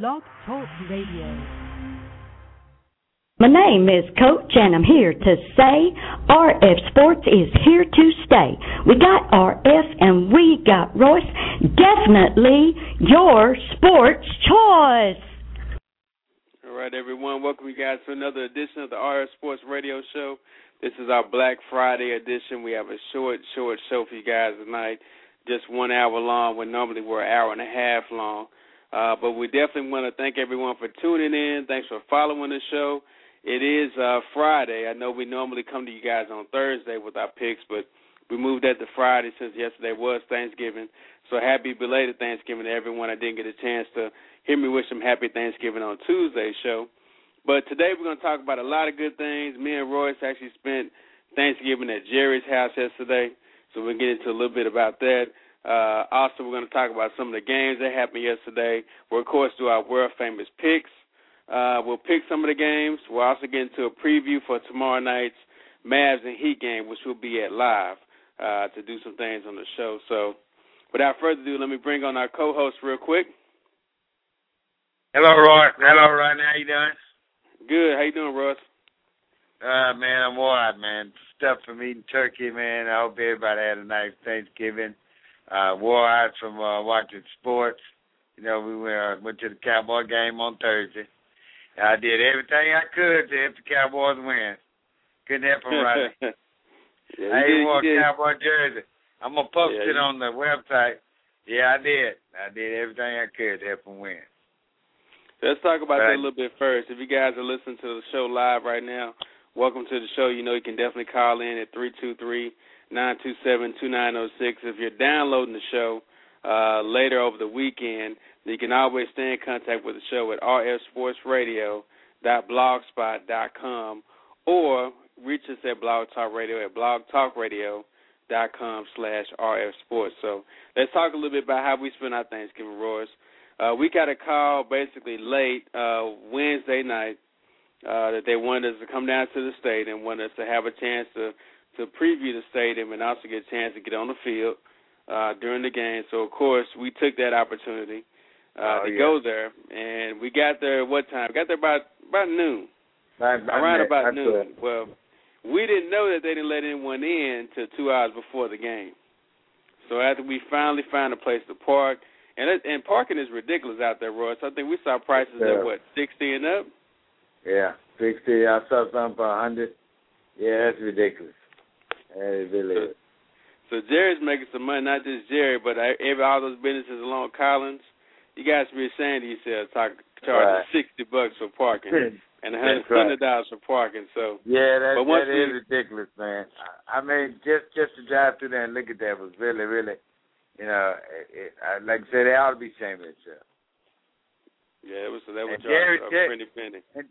Blog Talk Radio. My name is Coach, and I'm here to say RF Sports is here to stay. We got RF and we got Royce. Definitely your sports choice. All right, everyone. Welcome you guys to another edition of the RF Sports Radio Show. This is our Black Friday edition. We have a short, short show for you guys tonight, just one hour long, when normally we're an hour and a half long. Uh, but we definitely want to thank everyone for tuning in. Thanks for following the show. It is uh, Friday. I know we normally come to you guys on Thursday with our picks, but we moved that to Friday since yesterday was Thanksgiving. So happy belated Thanksgiving to everyone. I didn't get a chance to hear me wish them happy Thanksgiving on Tuesday's show. But today we're going to talk about a lot of good things. Me and Royce actually spent Thanksgiving at Jerry's house yesterday, so we'll get into a little bit about that. Uh, also, we're going to talk about some of the games that happened yesterday. We'll, of course, do our world famous picks. Uh, we'll pick some of the games. We'll also get into a preview for tomorrow night's Mavs and Heat game, which will be at live uh, to do some things on the show. So, without further ado, let me bring on our co-host real quick. Hello, Roy. Hello, Ryan. How you doing? Good. How you doing, Ross? Uh, man, I'm alright, man. Stuff from eating turkey, man. I hope everybody had a nice Thanksgiving uh, wore out from uh, watching sports. You know, we went, uh, went to the Cowboy game on Thursday. I did everything I could to help the Cowboys win. Couldn't help them right. yeah, I even wore a. Cowboy jersey. I'm gonna post Yeah, it on the website. Yeah, I did. I did everything I could to help them win. Let's talk about Right. that a little bit first. If you guys are listening to the show live right now, welcome to the show. You know you can definitely call in at three two three nine two seven two nine zero six. If you're downloading the show uh, later over the weekend, you can always stay in contact with the show at rfsportsradio.blogspot.com or reach us at Blog Talk Radio at blogtalkradio.com slash rfsports. So let's talk a little bit about how we spend our Thanksgiving, Royce. Uh, we got a call basically late uh, Wednesday night uh, that they wanted us to come down to the stadium, wanted us to have a chance to to preview the stadium and also get a chance to get on the field uh, during the game. So of course we took that opportunity uh, Oh, to yeah. go there, and we got there at what time? We got there about about noon, I, I around met- about I noon. could. Well, we didn't know that they didn't let anyone in till two hours before the game. So after we finally found a place to park, and it, and parking is ridiculous out there, Royce. I think we saw prices Yeah. at what sixty and up. Yeah, sixty. I saw something for a hundred. Yeah, that's ridiculous. That is really is. So Jerry's making some money, not just Jerry, but every all those businesses along Collins. You guys be ashamed of yourselves talk, charging Right. sixty bucks for parking and a right. hundred dollars for parking. So Yeah, that, But that is we- ridiculous, man. I I mean, just just to drive through there and look at that was really, really, you know, it, it, I, like I said, they ought to be ashamed of themselves. yeah, it was that was Jerry- Jerry- pretty penny. And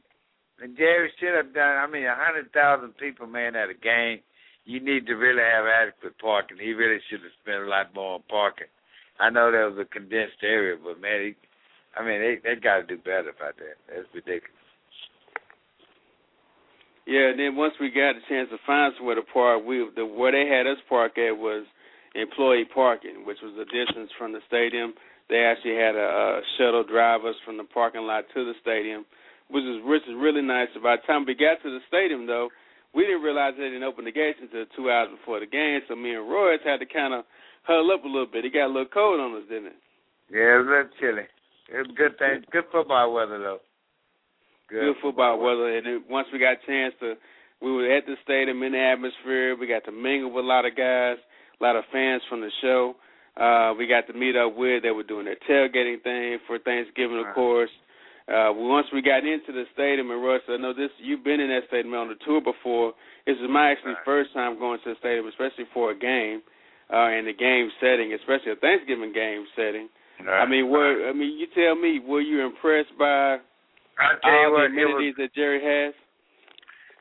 Jerry should have done. I mean, a hundred thousand people, man, at a game. You need to really have adequate parking. He really should have spent a lot more on parking. I know that was a condensed area, but man, he, I mean, they they got to do better about that. That's ridiculous. Yeah, and then once we got a chance to find somewhere to park, we the where they had us park at was employee parking, which was a distance from the stadium. They actually had a, a shuttle drive us from the parking lot to the stadium, which is which is really nice. By the time we got to the stadium, though, we didn't realize they didn't open the gates until two hours before the game. So me and Royce had to kind of huddle up a little bit. It got a little cold on us, didn't it? Yeah, it was a little chilly. It was good thing. Good football weather though. good football weather. And then once we got a chance to, we were at the stadium in the atmosphere. We got to mingle with a lot of guys, a lot of fans from the show. Uh, we got to meet up with. They were doing their tailgating thing for Thanksgiving, of course. Uh, once we got into the stadium, and Russ, I know this. You've been in that stadium on the tour before. This is my actually Right. first time going to the stadium, especially for a game, uh, in the game setting, especially a Thanksgiving game setting. I mean, were I mean, you tell me, were you impressed by tell you all what, the it was amenities that Jerry has?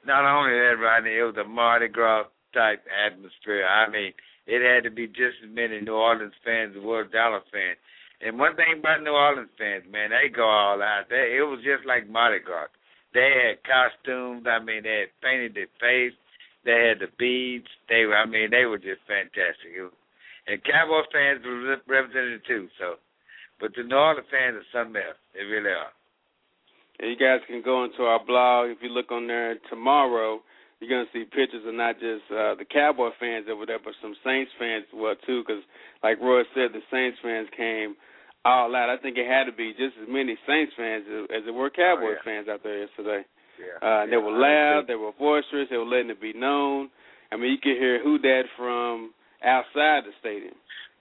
not only that, Rodney, it was a Mardi Gras type atmosphere. I mean, it had to be just as many New Orleans fans as as Dallas fans. And one thing about New Orleans fans, man, they go all out. They, it was just like Mardi Gras. They had costumes. I mean, they had painted their face. They had the beads. They were, I mean, they were just fantastic. It was, and Cowboy fans were represented too. So But the New Orleans fans are something else. They really are. And you guys can go into our blog. If you look on there tomorrow, you're gonna see pictures of not just uh, the Cowboy fans over there, but some Saints fans as well too. Because, like Roy said, the Saints fans came all out. I think it had to be just as many Saints fans as, as there were Cowboy oh, yeah. fans out there yesterday. Yeah. Uh, yeah, they were loud. They were boisterous. They were letting it be known. I mean, you could hear who that from outside the stadium.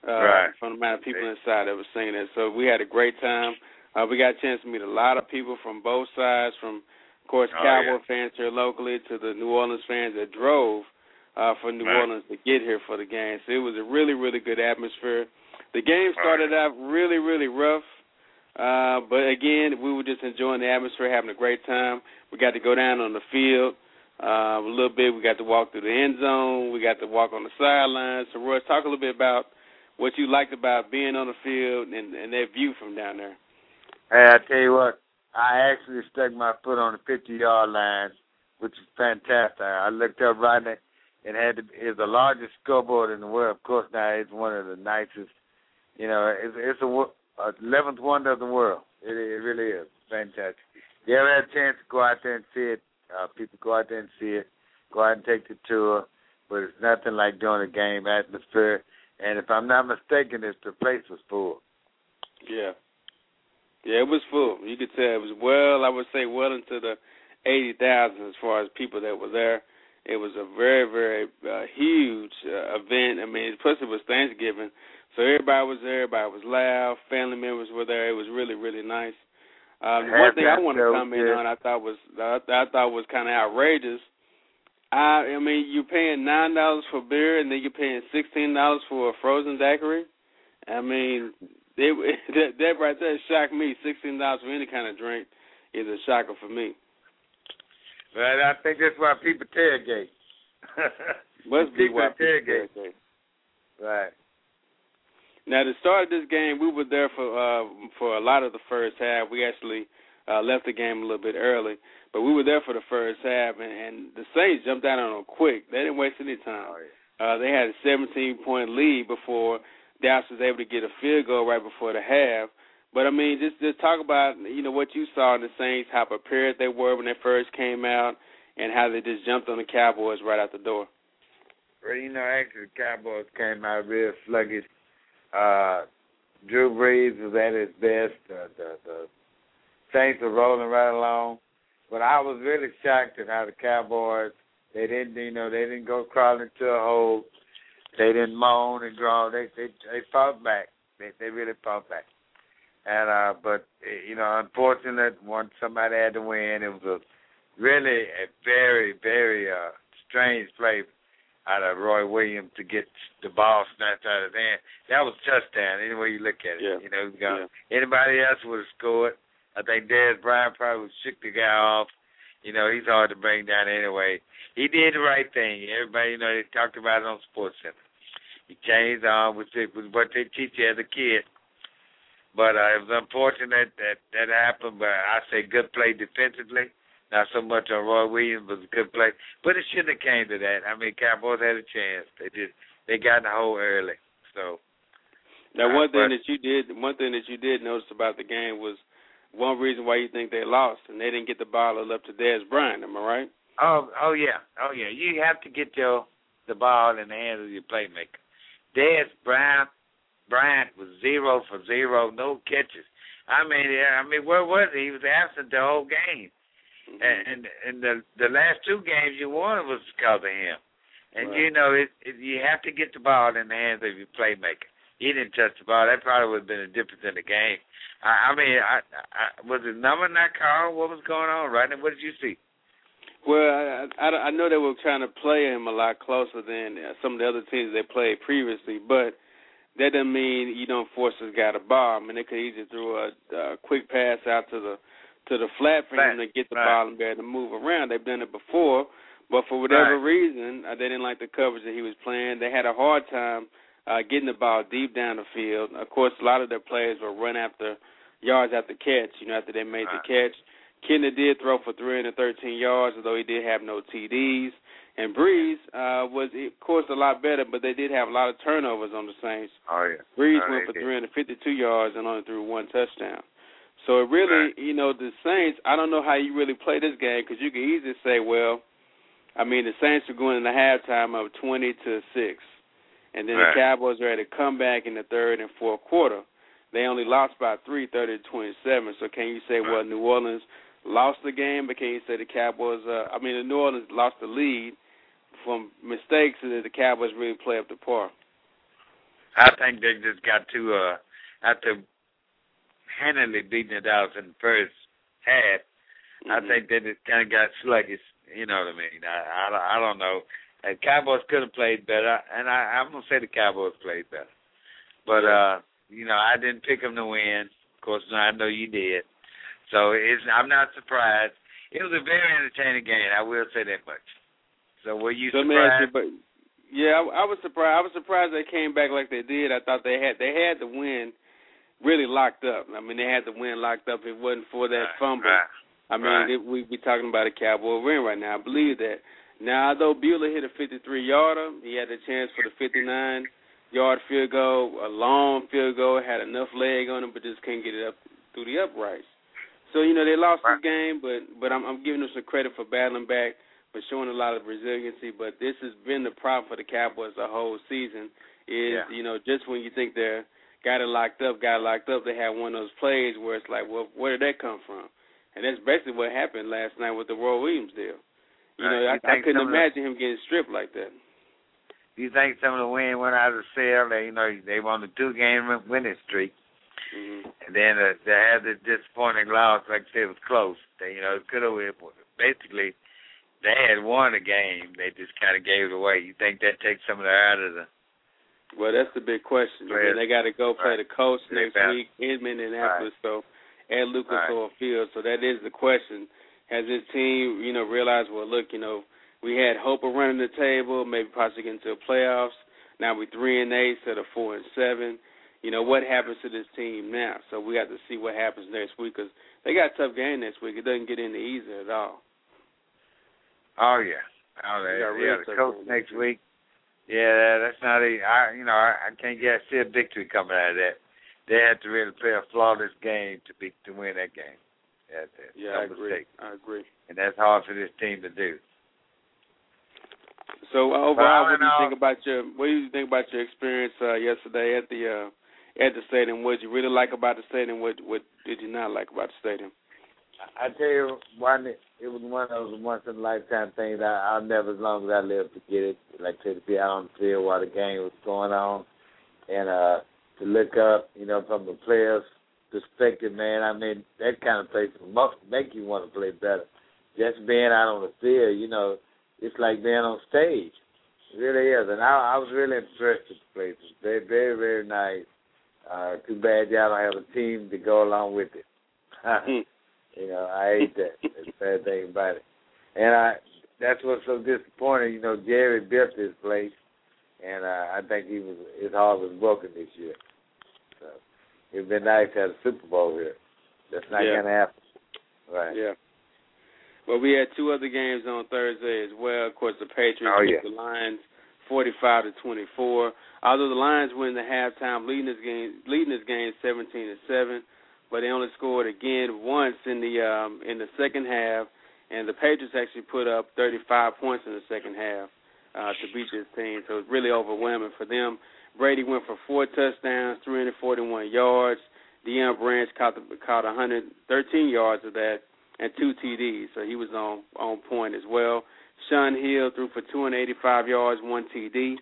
Uh, right. From the amount of people inside that were singing it. So we had a great time. Uh, we got a chance to meet a lot of people from both sides, from of course Oh, Cowboy yeah. fans here locally to the New Orleans fans that drove uh, from New Right. Orleans to get here for the game. So it was a really, really good atmosphere. The game started out really, really rough. Uh, but again, we were just enjoying the atmosphere, having a great time. We got to go down on the field uh, a little bit. We got to walk through the end zone. We got to walk on the sidelines. So, Roy, talk a little bit about what you liked about being on the field and, and that view from down there. Hey, I tell you what, I actually stuck my foot on the 50 yard line, which is fantastic. I looked up right there and had the, it's the largest scoreboard in the world. Of course, now it's one of the nicest. You know, it's it's a eleventh wonder of the world. It, it really is fantastic. You ever had a chance to go out there and see it? Uh, people go out there and see it. Go out and take the tour. But it's nothing like doing a game atmosphere. And if I'm not mistaken, it's the place was full. Yeah. Yeah, it was full. You could tell it was well, I would say well into the 80,000 as far as people that were there. It was a very, very uh, huge uh, event. I mean, plus it was Thanksgiving. So everybody was there. Everybody was loud. Family members were there. It was really, really nice. Um, one thing I want to show, comment yeah. on, I thought was I, I thought was kind of outrageous. I, I mean, you're paying nine dollars for beer, and then you're paying sixteen dollars for a frozen daiquiri. I mean, it, that, that right there shocked me. Sixteen dollars for any kind of drink is a shocker for me. But I think that's why people tailgate. Must be why people tailgate. tailgate. Right. Now, the start of this game, we were there for uh, for a lot of the first half. We actually uh, left the game a little bit early, but we were there for the first half, and, and the Saints jumped out on them quick. They didn't waste any time. Oh. Uh, they had a 17 point lead before Dallas was able to get a field goal right before the half. But I mean, just just talk about you know what you saw in the Saints, how prepared they were when they first came out, and how they just jumped on the Cowboys right out the door. Well, you know, actually, the Cowboys came out real sluggish. Uh, Drew Brees was at his best. Uh, the the Saints were rolling right along, but I was really shocked at how the Cowboys they didn't you know they didn't go crawling into a hole. They didn't moan and groan. They they they fought back. They they really fought back. And uh, but you know, unfortunate once somebody had to win. It was a really a very very uh strange play out of Roy Williams to get the ball snatched out of his hand. That was touchdown. Any way you look at it, Yeah. you know. Yeah. Anybody else would have scored. I think Dez Bryant probably would shook the guy off. You know, he's hard to bring down anyway. He did the right thing. Everybody, you know, they talked about it on Sports Center. He changed on with, with what they teach you as a kid. But uh, it was unfortunate that that happened. But I say good play defensively. Not so much on Roy Williams, but a good play. But it shouldn't have came to that. I mean, Cowboys had a chance. They did. They got in the hole early. So Now, one thing that you did, one thing that you did notice about the game was one reason why you think they lost, and they didn't get the ball up to Dez Bryant. Am I right? Oh, oh yeah, oh yeah. You have to get your the ball in the hands of your playmaker. Dez Bryant, Bryant was zero for zero, no catches. I mean, I mean, where was he? He was absent the whole game, Mhm. and and, and the the last two games you won was because of him. And Right. you know, it, it, you have to get the ball in the hands of your playmaker. He didn't touch the ball. That probably would have been a difference in the game. I, I mean, I, I was the number not called? What was going on, Rodney? What did you see? Well, I, I, I know they were trying to play him a lot closer than some of the other teams they played previously, but that doesn't mean you don't force this guy to ball. I mean, they could easily throw a, a quick pass out to the to the flat for him to get the right. ball and be able to move around. They've done it before, but for whatever Right. reason, uh, they didn't like the coverage that he was playing. They had a hard time uh, getting the ball deep down the field. Of course, a lot of their players will run after yards after catch. You know, after they made Right. the catch. Kitna did throw for 313 yards, although he did have no TDs. And Brees uh, was, of course, a lot better, but they did have a lot of turnovers on the Saints. Oh yeah. Brees oh, went for did. 352 yards and only threw one touchdown. So it really, right. you know, the Saints. I don't know how you really play this game because you can easily say, well, I mean, the Saints are going in the halftime of 20 to six, and then right. the Cowboys are at a comeback in the third and fourth quarter. They only lost by three, 30 to 27. So can you say, well, New Orleans lost the game, but can you say the Cowboys? Uh, I mean, the New Orleans lost the lead from mistakes, and that the Cowboys really play up to par. I think they just got to uh after handily beating the Dallas in the first half. Mm-hmm. I think they just kind of got sluggish. You know what I mean? I I, I don't know. The Cowboys could have played better, and I, I'm gonna say the Cowboys played better. But uh, you know, I didn't pick them to win. Of course, I know you did. So it's I'm not surprised. It was a very entertaining game. I will say that much. So were you so surprised? You, but yeah, I, I was surprised. I was surprised they came back like they did. I thought they had they had the win really locked up. I mean, they had the win locked up. If it wasn't for that right, fumble. Right, I mean, right. it, we be talking about a Cowboy win right now. I believe that. Now, although Buehler hit a 53 yarder, he had a chance for the 59 yard field goal, a long field goal, had enough leg on him, but just couldn't get it up through the uprights. So you know they lost right. the game, but but I'm, I'm giving them some credit for battling back, for showing a lot of resiliency. But this has been the problem for the Cowboys the whole season. Is yeah. you know just when you think they're got it locked up, got it locked up, they have one of those plays where it's like, well, where did that come from? And that's basically what happened last night with the Roy Williams deal. You right. know, you I, I couldn't imagine the, him getting stripped like that. You think some of the wind went out of the sail? They, you know, they won a two-game winning streak, mm-hmm. and then uh, they had the disappointing loss. Like I said, it was close. They, you know, could have basically they had won the game. They just kind of gave it away. You think that takes some of the out of the well, that's the big question. I mean, they got to go play right. the Colts next week in Minneapolis, right. so at Lucas right. Oil Field. So that is the question. Has this team, you know, realized? Well, look, you know, we had hope of running the table, maybe possibly getting to the playoffs. Now we're three and eight instead of four and seven. You know what happens to this team now? So we got to see what happens next week because they got a tough game next week. It doesn't get any easier at all. Oh yeah, oh they, yeah. the coach next week. Yeah, that's not a. I you know I, I can't get see a victory coming out of that. They have to really play a flawless game to be to win that game. That's it. Yeah, no I agree. Mistake. I agree. And that's hard for this team to do. So uh, overall, what do you think about your what do you think about your experience uh, yesterday at the uh, at the stadium? What did you really like about the stadium? What what did you not like about the stadium? I tell you, one it was one of those once in a lifetime things. I, I'll never, as long as I live, forget it. Like to be out on the field while the game was going on, and uh to look up, you know, from the players' perspective, man. I mean, that kind of place must make you want to play better. Just being out on the field, you know, it's like being on stage. It really is, and I, I was really impressed with the place. It's very, very, very nice. Uh, too bad y'all don't have a team to go along with it. You know, I hate that. That's the bad thing about it. And I that's what's so disappointing. You know, Jerry built this place, and uh, I think he was his heart was broken this year. So it'd been nice to have a Super Bowl here. That's not Yeah. gonna happen. Right. Yeah. Well, we had two other games on Thursday as well. Of course, the Patriots Oh, yeah. the Lions, forty-five to twenty-four. Although the Lions win the halftime, leading this game, leading this game seventeen to seven, but they only scored again once in the um, in the second half, and the Patriots actually put up thirty-five points in the second half uh, to beat this team. So it's really overwhelming for them. Brady went for four touchdowns, 341 yards. Deion Branch caught the, caught 113 yards of that and two TDs, so he was on on point as well. Shaun Hill threw for 285 yards, one TD.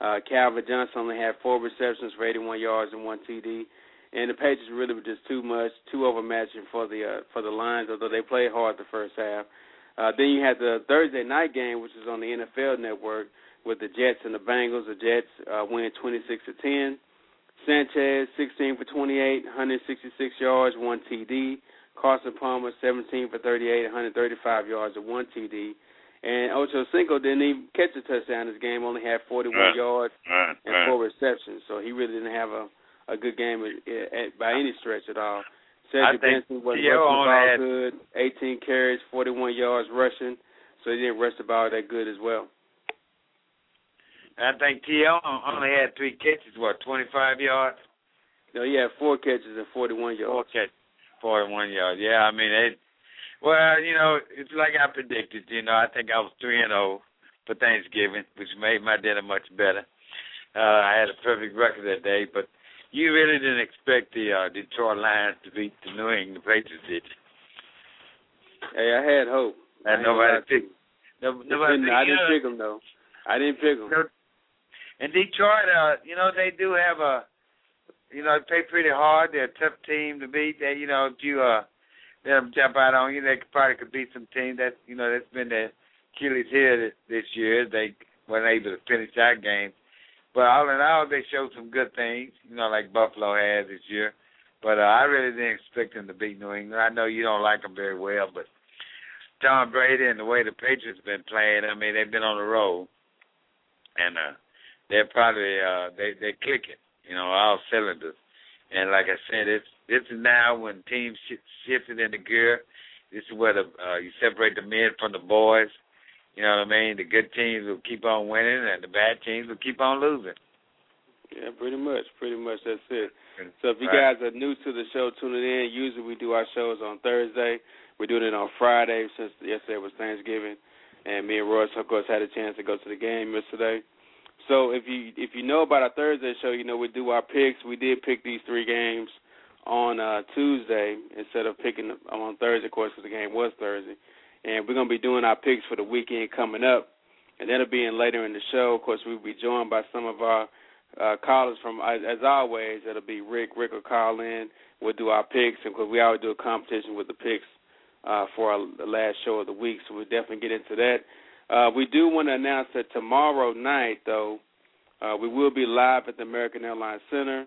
Uh, Calvin Johnson only had four receptions for 81 yards and one TD. And the Patriots really were just too much, too overmatching for the uh, for the Lions, although they played hard the first half. Uh, then you had the Thursday night game, which is on the NFL Network, with the Jets and the Bengals. The Jets uh, win 26 to 10. Sanchez 16 for 28, 166 yards, one TD. Carson Palmer 17 for 38, 135 yards and one TD. And Ocho Cinco didn't even catch a touchdown this game; only had 41 Right. yards Right. and four receptions. So he really didn't have a a good game at, at, by any stretch at all. Cedric Benson was rushing ball good, 18 carries, 41 yards rushing, so he didn't rush the ball that good as well. I think T.O. only had three catches, what, 25 yards? No, he had four catches and 41 yards. Four catches, 41 yards. Yeah, I mean, it, well, you know, it's like I predicted. You know, I think I was 3 and 0 for Thanksgiving, which made my dinner much better. Uh, I had a perfect record that day, but you really didn't expect the uh, Detroit Lions to beat the New England Patriots, did you? Hey, I had hope. And nobody picked. No, nobody I didn't pick them though. I didn't pick them. and Detroit, uh, you know, they do have a, you know, they play pretty hard. They're a tough team to beat. They, you know, if you uh, let them jump out on you, they could probably could beat some team that, you know, that's been the Achilles heel this year. They weren't able to finish that game. But all in all, they showed some good things, you know, like Buffalo had this year. But uh, I really didn't expect them to beat New England. I know you don't like them very well, but Tom Brady and the way the Patriots been playing, I mean, they've been on the road, and uh, they're probably uh, they they're clicking, you know, all cylinders. And like I said, it's this is now when teams sh- shifted into gear. This is where the uh, you separate the men from the boys. You know what I mean? The good teams will keep on winning, and the bad teams will keep on losing. Yeah, pretty much. Pretty much that's it. So if you right. guys are new to the show, tuning in. Usually we do our shows on Thursday. We're doing it on Friday since yesterday was Thanksgiving, and me and Royce, of course, had a chance to go to the game yesterday. So if you if you know about our Thursday show, you know we do our picks. We did pick these three games on uh Tuesday instead of picking on Thursday, of course, because the game was Thursday and we're gonna be doing our picks for the weekend coming up, and that'll be in later in the show. Of course, we'll be joined by some of our uh, callers from, as always, it'll be Rick. Rick will call in. We'll do our picks, and because we always do a competition with the picks uh, for our the last show of the week, so we'll definitely get into that. Uh, we do want to announce that tomorrow night, though, uh, we will be live at the American Airlines Center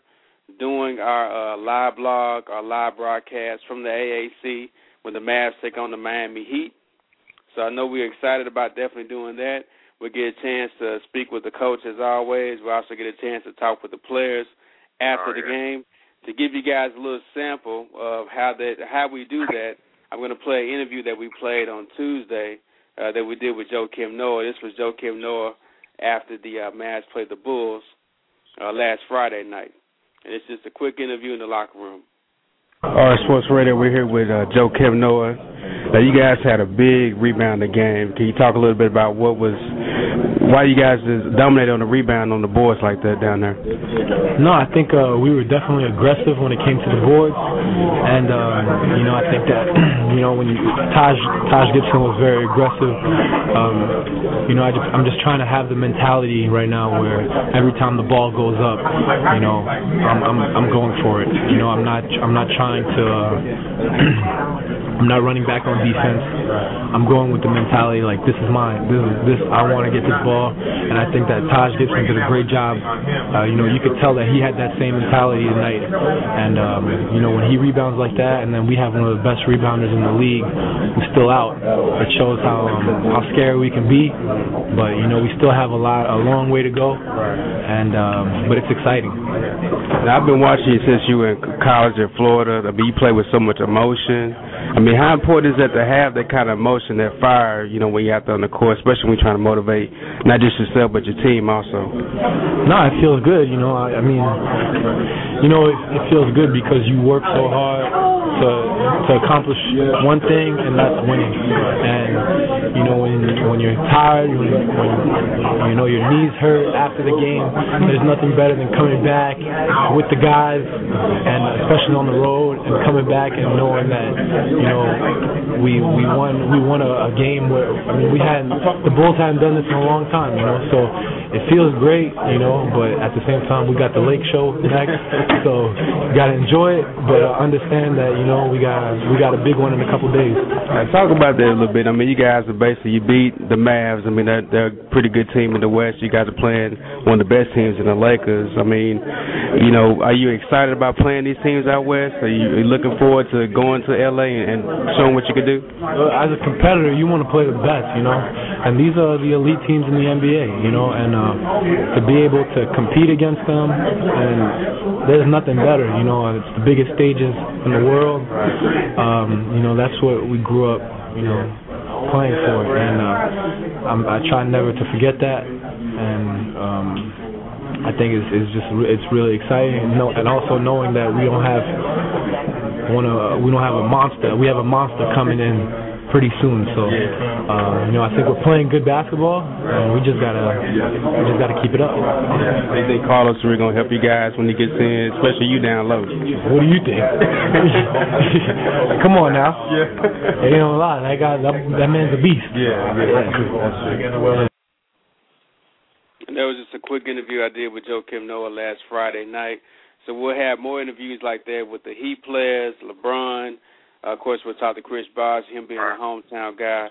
doing our uh, live blog, our live broadcast from the AAC when the Mavs take on the Miami Heat. So I know we're excited about definitely doing that. We get a chance to speak with the coach as always. We also get a chance to talk with the players after oh, yeah. the game. To give you guys a little sample of how that how we do that, I'm going to play an interview that we played on Tuesday uh, that we did with Joakim Noah. This was Joakim Noah after the uh, Mavs played the Bulls uh, last Friday night, and it's just a quick interview in the locker room. Our Sports Radio, we're here with uh, Joakim Noah. Now, you guys had a big rebounding game. Can you talk a little bit about what was, why you guys just dominated on the rebound on the boards like that down there? No, I think uh, we were definitely aggressive when it came to the boards, and um, you know, I think that you know when you, Taj Taj Gibson was very aggressive. Um, you know, I just, I'm just trying to have the mentality right now where every time the ball goes up, you know, I'm I'm, I'm going for it. You know, I'm not I'm not trying to. Uh, I'm not running back on defense. I'm going with the mentality like this is mine. This is this. I want to get this ball, and I think that Taj Gibson did a great job. Uh, you know, you could tell that he had that same mentality tonight, and um, you know when he rebounds like that, and then we have one of the best rebounders in the league who's still out. It shows how um, how scary we can be, but you know we still have a lot, a long way to go, and um, but it's exciting. Now, I've been watching you since you were in college in Florida. I mean, you play with so much emotion. I mean, how important is that to have that kind of emotion, that fire, you know, when you're out there on the court, especially when you're trying to motivate not just yourself but your team also? No, it feels good. You know, I, I mean, you know, it, it feels good because you work so hard to to accomplish one thing, and that's winning. And you know, when when you're tired, when, when you know your knees hurt after the game, there's nothing better than coming back with the guys, and especially on the road, and coming back and knowing that you know, we we won we won a, a game where I mean we hadn't the Bulls hadn't done this in a long time, you know. So it feels great, you know, but at the same time we got the Lake Show next, so you got to enjoy it, but understand that you know we got we got a big one in a couple days. Right, talk about that a little bit. I mean, you guys are basically you beat the Mavs. I mean, they're, they're a pretty good team in the West. You guys are playing one of the best teams in the Lakers. I mean, you know, are you excited about playing these teams out west? Are you, are you looking forward to going to LA and, and showing what you can do? As a competitor, you want to play the best, you know. and these are the elite teams in the NBA, you know, and uh, to be able to compete against them, and there's nothing better, you know. It's the biggest stages in the world. Um, you know, that's what we grew up, you know, playing for, and uh, I'm, I try never to forget that, and. Um, I think it's, it's just it's really exciting, and, know, and also knowing that we don't have one uh, we don't have a monster. We have a monster coming in pretty soon. So, uh, you know, I think we're playing good basketball, and we just gotta we just gotta keep it up. They think Carlos we're gonna help you guys when he gets in, especially you down low. What do you think? Come on now. Yeah. Ain't no lie. That guy, that, that man's a beast. Yeah, yeah, that's true. That's true. And that was just a quick interview I did with Joakim Noah last Friday night. So we'll have more interviews like that with the Heat players, LeBron, uh, of course, we'll talk to Chris Bosh, him being right. a hometown guy.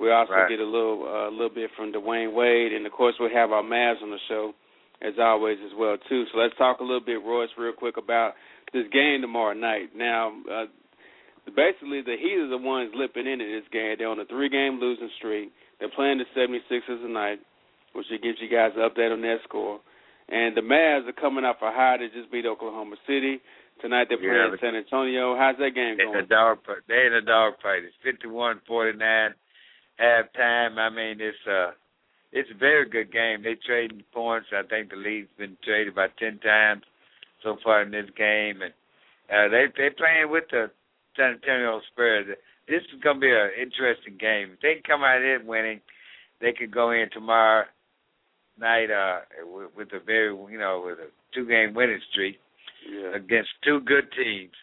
We also right. get a little a uh, little bit from Dwyane Wade, and of course we'll have our Mavs on the show as always as well too. So let's talk a little bit, Royce, real quick about this game tomorrow night. Now, uh, basically the Heat are the ones lipping into this game. They're on a three-game losing streak. They're playing the 76ers tonight, which gives you guys an update on that score. And the Mavs are coming off a high to just beat Oklahoma City. Tonight they're playing yeah, San Antonio. How's that game going? In a dog, they in a dog fight. It's fifty-one forty-nine halftime. I mean, it's uh, it's a very good game. They trading points. I think the lead's been traded about ten times so far in this game, and uh, they they playing with the San Antonio Spurs. This is gonna be an interesting game. If they come out of it winning, they could go in tomorrow night uh with, with a very you know with a two game winning streak yeah. against two good teams.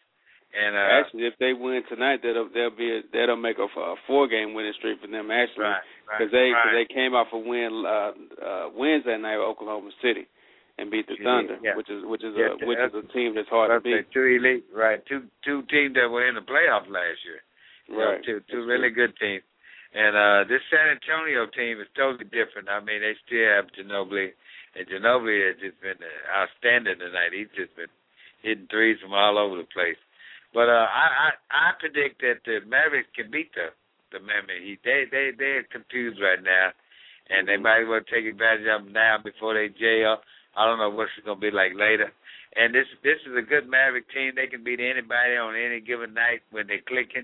And uh, actually, if they win tonight, that'll that'll be a, that'll make a, a four game winning streak for them. Actually, because right, they right. cause they came off a win uh, uh, Wednesday night with Oklahoma City and beat the Thunder, yeah. which is which is yeah, a which is a team that's hard to beat. Two elite, right? Two two teams that were in the playoffs last year. Right. You know, two two really good teams. And uh this San Antonio team is totally different. I mean, they still have Ginobili, and Ginobili has just been outstanding tonight. He's just been hitting threes from all over the place. But uh, I, I I predict that the Mavericks can beat the the Miami Heat. They they they're confused right now, and they might as well take advantage of them now before they jail. I don't know what's going to be like later. And this this is a good Maverick team. They can beat anybody on any given night when they're clicking.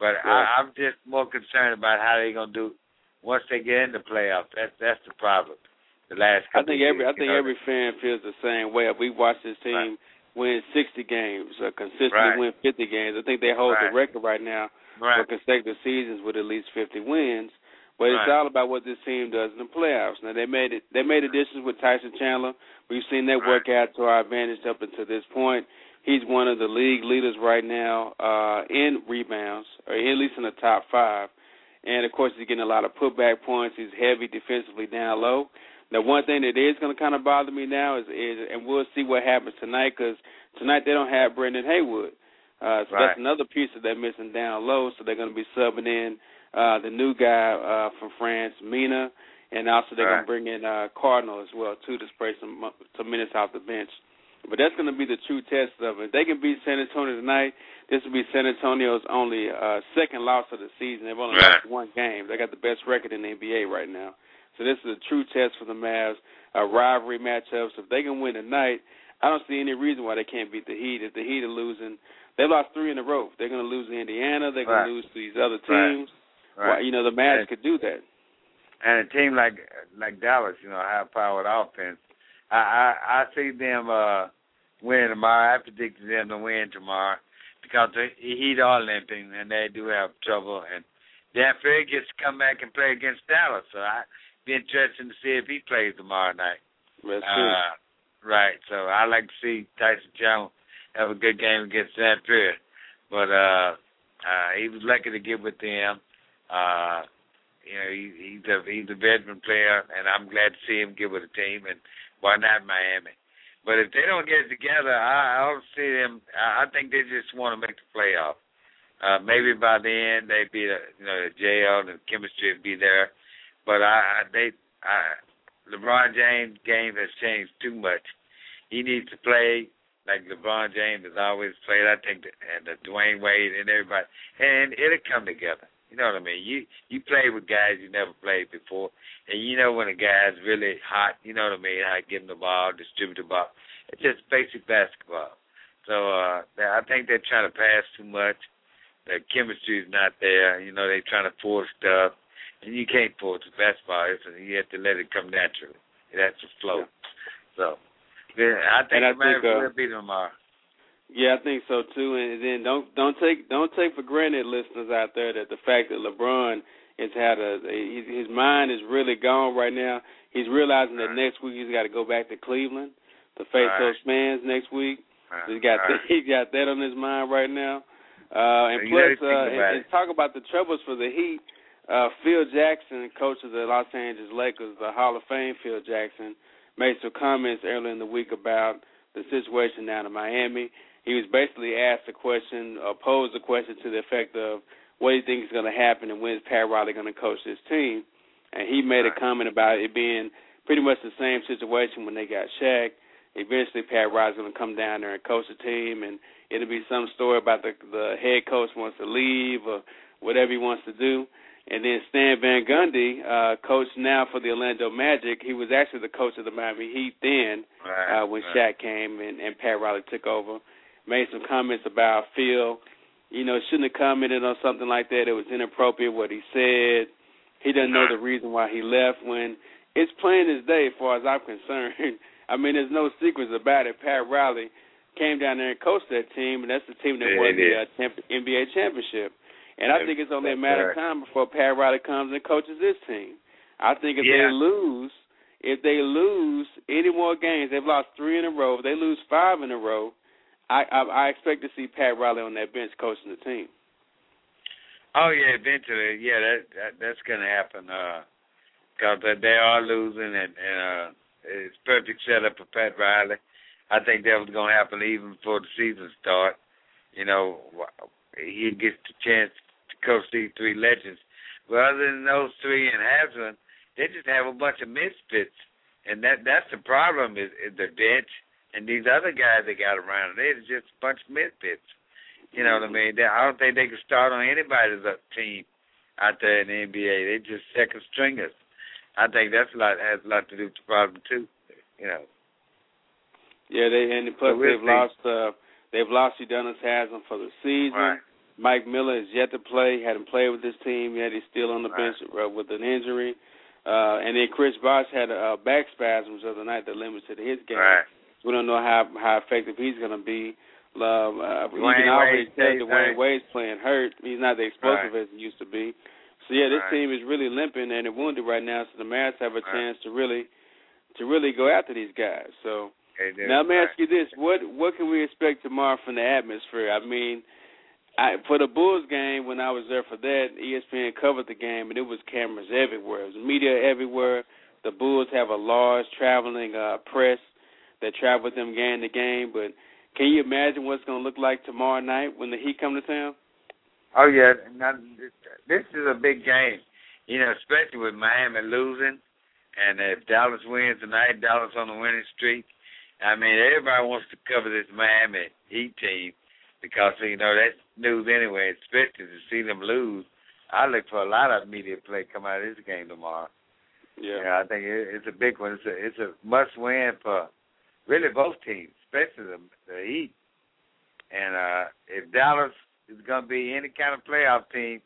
But yeah. I, I'm just more concerned about how they're going to do once they get in the playoffs. That's that's the problem. The last I think every years, I think know? every fan feels the same way. If we watch this team. Right win 60 games, or consistently right. win 50 games. I think they hold right. the record right now right. for consecutive seasons with at least 50 wins. But it's all about what this team does in the playoffs. Now they made it. They made additions with Tyson Chandler. We've seen that work out to our advantage up until this point. He's one of the league leaders right now uh, in rebounds, or at least in the top five. And of course, he's getting a lot of putback points. He's heavy defensively down low. The one thing that is going to kind of bother me now is, is and we'll see what happens tonight because tonight they don't have Brendan Haywood. Uh, so right. that's another piece that they're missing down low. So they're going to be subbing in uh, the new guy uh, from France, Mahinmi, and also they're right. going to bring in uh, Cardinal as well too to spray some some minutes off the bench. But that's going to be the true test of it. If they can beat San Antonio tonight, this will be San Antonio's only uh, second loss of the season. They've only right. lost one game. They got the best record in the NBA right now. So this is a true test for the Mavs, a rivalry matchup. So if they can win tonight, I don't see any reason why they can't beat the Heat. If the Heat are losing, they lost three in a row. They're going to lose to Indiana. They're going right. to lose to these other teams. Right. Well, you know the Mavs and, could do that. And a team like like Dallas, you know, high powered offense. I I, I see them uh winning tomorrow. I predicted them to win tomorrow because the Heat are limping and they do have trouble. And Dampier gets to come back and play against Dallas, so I be interesting to see if he plays tomorrow night. That's uh, right. So I like to see Tyson Chandler have a good game against Dampier. But uh uh he was lucky to get with them. Uh you know, he, he's a he's a veteran player and I'm glad to see him get with a team and why not Miami. But if they don't get it together, I, I don't see them. I think they just want to make the playoff. Uh, maybe by the end they be, the, you know, the JL and the chemistry will be there. But I, I they, I, LeBron James' game has changed too much. He needs to play like LeBron James has always played. I think, that, and the Dwyane Wade and everybody, and it'll come together. You know what I mean? You you play with guys you never played before, and you know when a guy's really hot. You know what I mean? How to give him the ball, distribute the ball. It's just basic basketball. So uh I think they're trying to pass too much. The chemistry is not there. You know they're trying to force stuff, and you can't force basketball. It's, you have to let it come naturally. It has to flow. So yeah, I think and I think, uh, will them tomorrow. Yeah, I think so too. And then don't don't take don't take for granted, listeners out there, that the fact that LeBron has had a, a his mind is really gone right now. He's realizing that Right. next week he's got to go back to Cleveland to face Right. those fans next week. Right. He's got Right. he got that on his mind right now. Uh, and plus, uh, and, and talk about the troubles for the Heat. Uh, Phil Jackson, coach of the Los Angeles Lakers, the Hall of Fame Phil Jackson, made some comments earlier in the week about the situation down in Miami. He was basically asked a question, or posed a question to the effect of, "What do you think is going to happen, and when is Pat Riley going to coach this team?" And he made a comment about it being pretty much the same situation when they got Shaq. Eventually, Pat Riley's going to come down there and coach the team, and it'll be some story about the the head coach wants to leave or whatever he wants to do. And then Stan Van Gundy, uh, coach now for the Orlando Magic, he was actually the coach of the Miami Heat then Right. uh, when right. Shaq came and, and Pat Riley took over. Made some comments about Phil, you know, shouldn't have commented on something like that. It was inappropriate what he said. He doesn't know the reason why he left when it's plain as day as far as I'm concerned. I mean, there's no secrets about it. Pat Riley came down there and coached that team, and that's the team that Yeah, won the uh, NBA championship. And I think it's only a matter of time before Pat Riley comes and coaches this team. I think if Yeah. they lose, if they lose any more games, they've lost three in a row. If they lose five in a row, I I, I expect to see Pat Riley on that bench coaching the team. Oh yeah, eventually, yeah, that, that that's gonna happen. Uh, cause they- are losing, and, and uh, it's perfect setup for Pat Riley. I think that was gonna happen even before the season start. You know, he gets the chance to coach these three legends. But other than those three and Haslem, they just have a bunch of misfits, and that that's the problem is, is the bench and these other guys they got around. They're just a bunch of misfits. You know what I mean? They, I don't think they can start on anybody's team out there in the NBA. They just second stringers. I think that's a lot has a lot to do with the problem too. You know. Yeah, they and plus So we'll they've see. lost uh they've lost Udonis Haslem for the season. Right. Mike Miller is yet to play, hadn't played with this team yet. He's still on the Right. bench uh, with an injury. Uh and then Chris Bosh had uh, back spasms the other night that limited his game. Right. We don't know how how effective he's going to be. Um, uh, you can already tell Dwyane. Wade's playing hurt. He's not the explosive as he used to be. So yeah, this Right. team is really limping and they're wounded right now. So the Mavs have a Right. chance to really to really go after these guys. So Do. now let me ask you this: what what can we expect tomorrow from the atmosphere? I mean, I for the Bulls game when I was there for that, ESPN covered the game and it was cameras everywhere. It was media everywhere. The Bulls have a large traveling uh press that travel with them game to game, but can you imagine what's going to look like tomorrow night when the Heat come to town? Oh yeah, now, this is a big game. You know, especially with Miami losing, and if Dallas wins tonight, Dallas on the winning streak. I mean, everybody wants to cover this Miami Heat team because you know that's news anyway. Especially to see them lose, I look for a lot of media play come out of this game tomorrow. Yeah. Yeah, I think it, it's a big one. It's a it's a must win for really both teams, especially the the Heat. And uh if Dallas is going to be any kind of playoff team,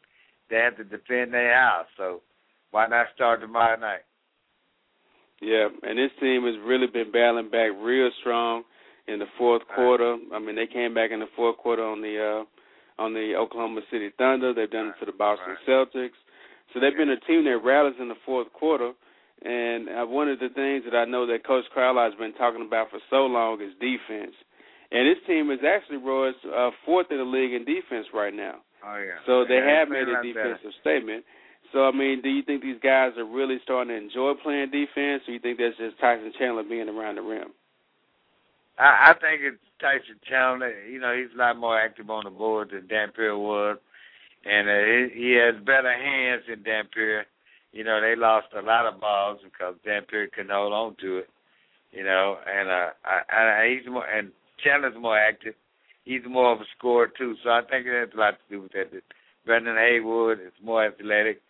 they have to defend their house. So why not start tomorrow night? Yeah, and this team has really been battling back real strong in the fourth quarter. I mean, they came back in the fourth quarter on the uh on the Oklahoma City Thunder. They've done it to the Boston Right. Celtics. So they've been a team that rallies in the fourth quarter. And uh, one of the things that I know that Coach Carlisle has been talking about for so long is defense. And this team is actually Roy's uh, fourth in the league in defense right now. Oh yeah. So they Yeah, have made a lot better. defensive statement. So I mean, do you think these guys are really starting to enjoy playing defense, or you think that's just Tyson Chandler being around the rim? I, I think it's Tyson Chandler. You know, he's a lot more active on the board than Dampier was, and uh, he, he has better hands than Dampier. You know, they lost a lot of balls because Dampier couldn't hold on to it. You know, and uh, I, I, he's more and Chandler's more active. He's more of a scorer too, so I think it has a lot to do with that. Brendan Haywood is more athletic.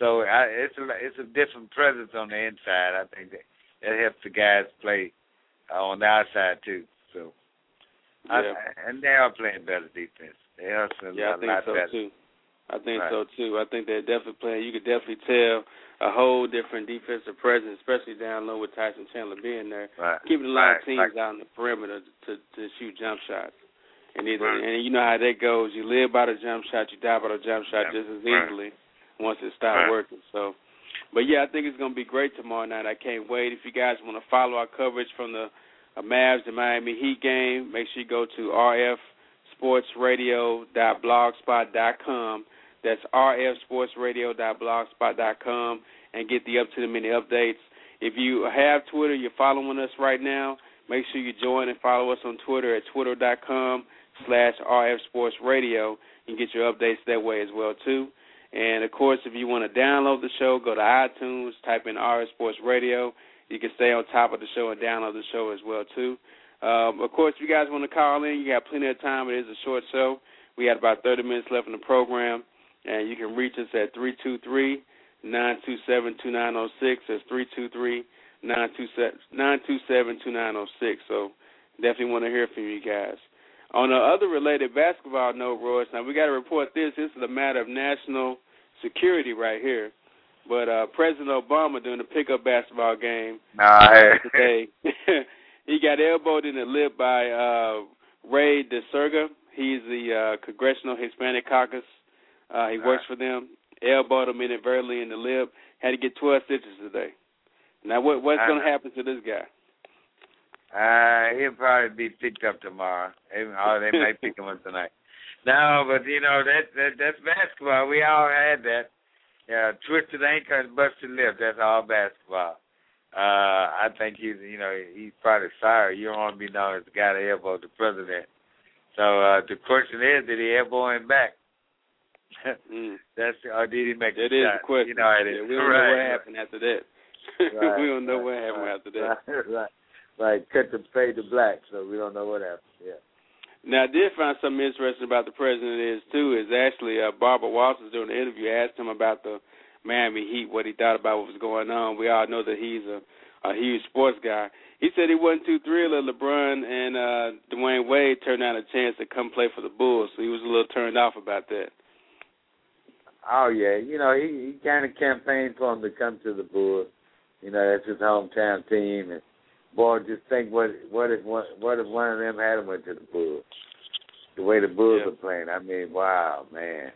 So I, it's a it's a different presence on the inside. I think that that helps the guys play uh, on the outside too. So, yeah. I, and they are playing better defense. They are playing yeah, a I think lot so better. too. I think Right. so too. I think they're definitely playing. You could definitely tell a whole different defensive presence, especially down low with Tyson Chandler being there, Right. keeping a lot right. of teams out on the perimeter to to shoot jump shots. And either Right. and you know how that goes. You live by the jump shot, you die by the jump shot Yeah. just as Right. Once it Right. working. So, but yeah, I think it's going to be great tomorrow night. I can't wait. If you guys want to follow our coverage from the uh, Mavs and Miami Heat game, make sure you go to rfsportsradio.blogspot.com. That's rfsportsradio.blogspot.com and get the up to the minute updates. If you have Twitter, you're following us right now. Make sure you join and follow us on Twitter at twitter.com slash rfsportsradio and get your updates that way as well too. And of course, if you want to download the show, go to iTunes, type in RF Sports Radio. You can stay on top of the show and download the show as well too. Um, of course, if you guys want to call in, you got plenty of time. It is a short show. We had about 30 minutes left in the program, and you can reach us at 323 927 2906. That's 323 927 2906. So definitely want to hear from you guys. On the other related basketball note, Royce, now we got to report this. This is a matter of national security right here. But uh, President Obama during the pickup basketball game nah, today, he got elbowed in the lip by uh, Rey Decerega. He's the uh, Congressional Hispanic Caucus. Uh, he works for them. Elbowed him inadvertently in the lip. Had to get 12 stitches today. Now, what, what's going to happen to this guy? Uh, he'll probably be picked up tomorrow. They, or they might pick him up tonight. No, but you know that, that that's basketball. We all had that. Yeah, twisted ankle and busted lip. That's all basketball. Uh, I think he's you know he's probably sorry. You don't want to be known as the guy that elbowed the president. So uh, the question is, did he elbow him back? Mm. That's or did he make That is shot? the question. You know it is. Yeah, we don't right. know what happened after that. Right, we don't know right, what happened right, after that. Right, right. Right. Cut the fade to black, so we don't know what happened. Yeah. Now, I did find something interesting about the president is too is actually uh, Barbara Walters during the interview asked him about the Miami Heat, what he thought about what was going on. We all know that he's a a huge sports guy. He said he wasn't too thrilled that LeBron and uh Dwyane Wade turned down a chance to come play for the Bulls, so he was a little turned off about that. Oh yeah, you know he he kind of campaigned for him to come to the Bulls. You know that's his hometown team, and boy, just think what what if one what if one of them had went to the Bulls? The way the Bulls Yeah. are playing, I mean, wow, man.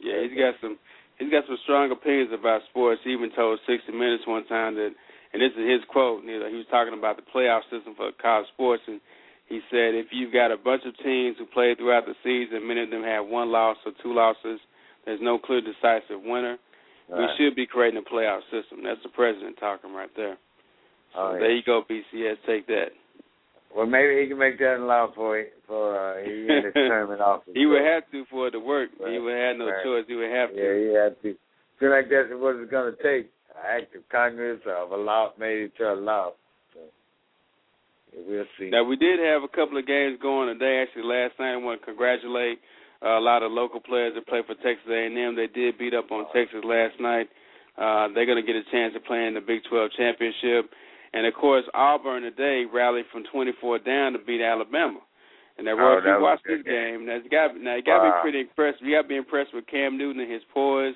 Yeah, he's got some he's got some strong opinions about sports. He even told 60 Minutes one time that, and this is his quote. He was talking about the playoff system for college sports, and he said if you've got a bunch of teams who play throughout the season, many of them have one loss or two losses. There's no clear decisive winner. We Right. should be creating a playoff system. That's the president talking right there. So Oh, there yeah. you go, BCS. Take that. Well, maybe he can make that law for for uh, he in his term in office. He would have to for it to work. He would have no Right. choice. He would have to. Yeah, he had to. Feel like that's what it's going to take. An act of Congress or of a law made it to a law. So, yeah, we'll see. Now we did have a couple of games going today. Actually, last night I want to congratulate uh, a lot of local players that play for Texas A&M. They did beat up on Texas last night. Uh, they're going to get a chance to play in the Big 12 championship, and of course Auburn today rallied from 24 down to beat Alabama. And now, Oh, if you watch this game, now you got now you got to Wow. be pretty impressed. You got to be impressed with Cam Newton and his poise,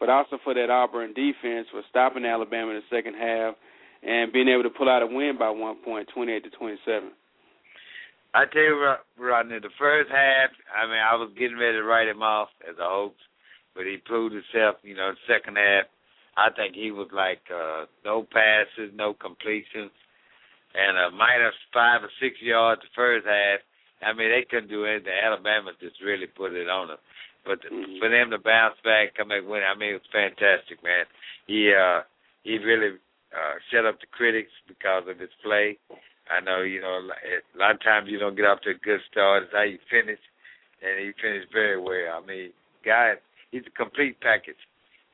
but also for that Auburn defense for stopping Alabama in the second half and being able to pull out a win by one point, 28 to 27. I tell you, Rodney, the first half, I mean, I was getting ready to write him off as a hoax, but he proved himself. You know, the second half, I think he was like uh, no passes, no completions, and a minus five or six yards the first half. I mean, they couldn't do anything. Alabama just really put it on them. But Mhm. for them to bounce back, come back, win, I mean, it was fantastic, man. He uh, he really uh, shut up the critics because of his play. I know, you know, a lot of times you don't get off to a good start. It's how you finish, and he finished very well. I mean, guy, he's a complete package.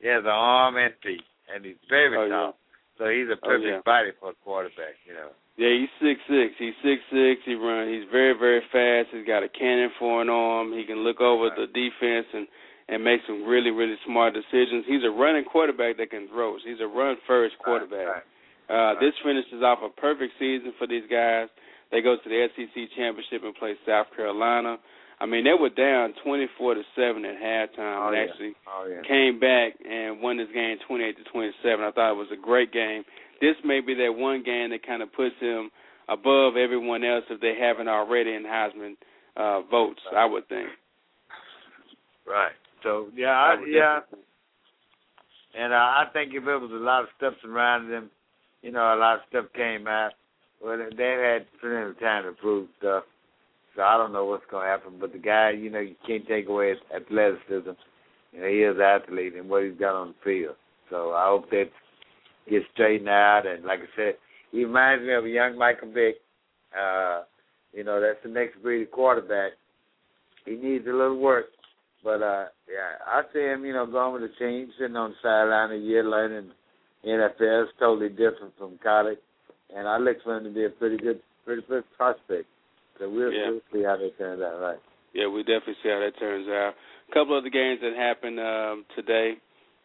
He has an arm and feet, and he's very Oh, yeah. tall. So he's a Oh, perfect yeah. body for a quarterback, you know. Yeah, he's six six. He's six six. He run. He's very very fast. He's got a cannon for an arm. He can look over Right. the defense and and make some really, really smart decisions. He's a running quarterback that can throw. He's a run first quarterback. Right, Uh, this finishes off a perfect season for these guys. They go to the SEC championship and play South Carolina. I mean, they were down twenty-four to seven at halftime, Oh, and yeah. actually Oh yeah. came back and won this game twenty-eight to twenty-seven. I thought it was a great game. This may be that one game that kind of puts him above everyone else if they haven't already in Heisman uh, votes. I would think. Right. So yeah, I, would yeah, and uh, I think if it was a lot of stuff surrounding them, you know, a lot of stuff came out. Well, they had plenty of time to prove stuff. So I don't know what's going to happen. But the guy, you know, you can't take away his athleticism. You know, he is an athlete and what he's got on the field. So I hope that gets straightened out. And like I said, he reminds me of a young Michael Vick. Uh, you know, that's the next breed of quarterback. He needs a little work. But uh yeah, I see him, you know, going with the team, sitting on the sideline a year learning NFL. It's totally different from college. And I look for him to be a pretty good pretty good prospect. So we'll, Yeah. we'll see how that turns out, right. Yeah, we definitely see how that turns out. A couple of the games that happened um, today.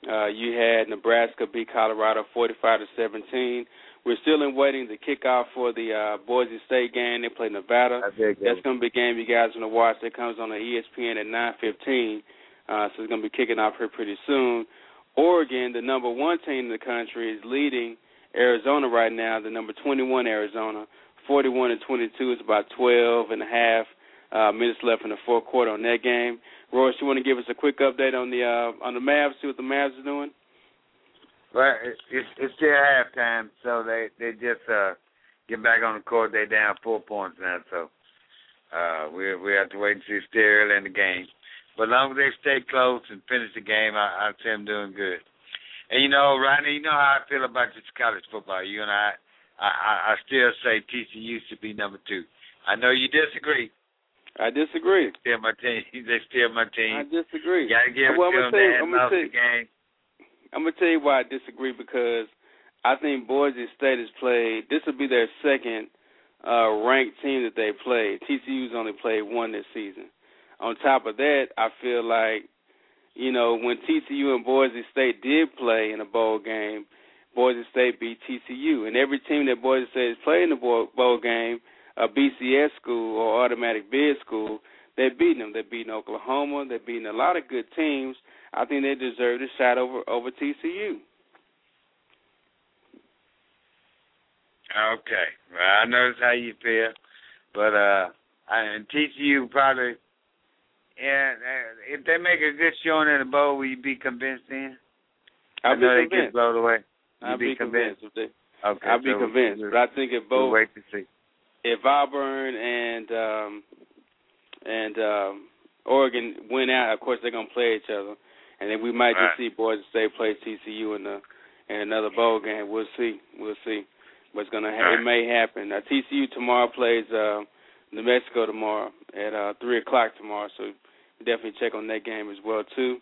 Uh, you had Nebraska beat Colorado 45 to 17. We're still in waiting to kick off for the uh, Boise State game. They play Nevada. That's going to be a game you guys want to watch. That comes on the ESPN at 9:15. Uh, so it's going to be kicking off here pretty soon. Oregon, the number one team in the country, is leading Arizona right now. The number 21 Arizona, 41 and 22. is about 12 and a half uh, minutes left in the fourth quarter on that game. Royce, you want to give us a quick update on the uh, on the Mavs? See what the Mavs are doing. Well, it's it's still halftime, so they they just uh get back on the court. They down four points now, so uh we we have to wait and see. Still early in the game, but as long as they stay close and finish the game, I I see them doing good. And you know, Rodney, you know how I feel about this college football. You and I, I I, still say TCU should be number two. I know you disagree. I disagree. Still my team. They still my team. I disagree. You gotta give it Well, I'm to gonna them. tell you- They I'm gonna lost tell the game. I'm gonna tell you why I disagree because I think Boise State has played. This will be their second uh, ranked team that they played. TCU's only played one this season. On top of that, I feel like you know when TCU and Boise State did play in a bowl game, Boise State beat TCU, and every team that Boise State has played in the bowl, bowl game, a BCS school or automatic bid school, they're beating them. They're beating Oklahoma. They're beating a lot of good teams. I think they deserve a shot over over TCU. Okay. Well, I notice how you feel, but uh, I, and TCU probably, uh, if they make a good showing in the bowl, will you be convinced then? I'll I know be they get blown away. I'll be convinced. if they, Okay. I'll be convinced. But I think if both, wait to see. if Auburn and um and um Oregon win out, of course they're gonna play each other, and then we might Right. just see Boise State play TCU in the in another bowl game. We'll see. We'll see what's gonna happen. Right. It may happen. Now TCU tomorrow plays uh, New Mexico tomorrow at uh, three o'clock tomorrow, so definitely check on that game as well too.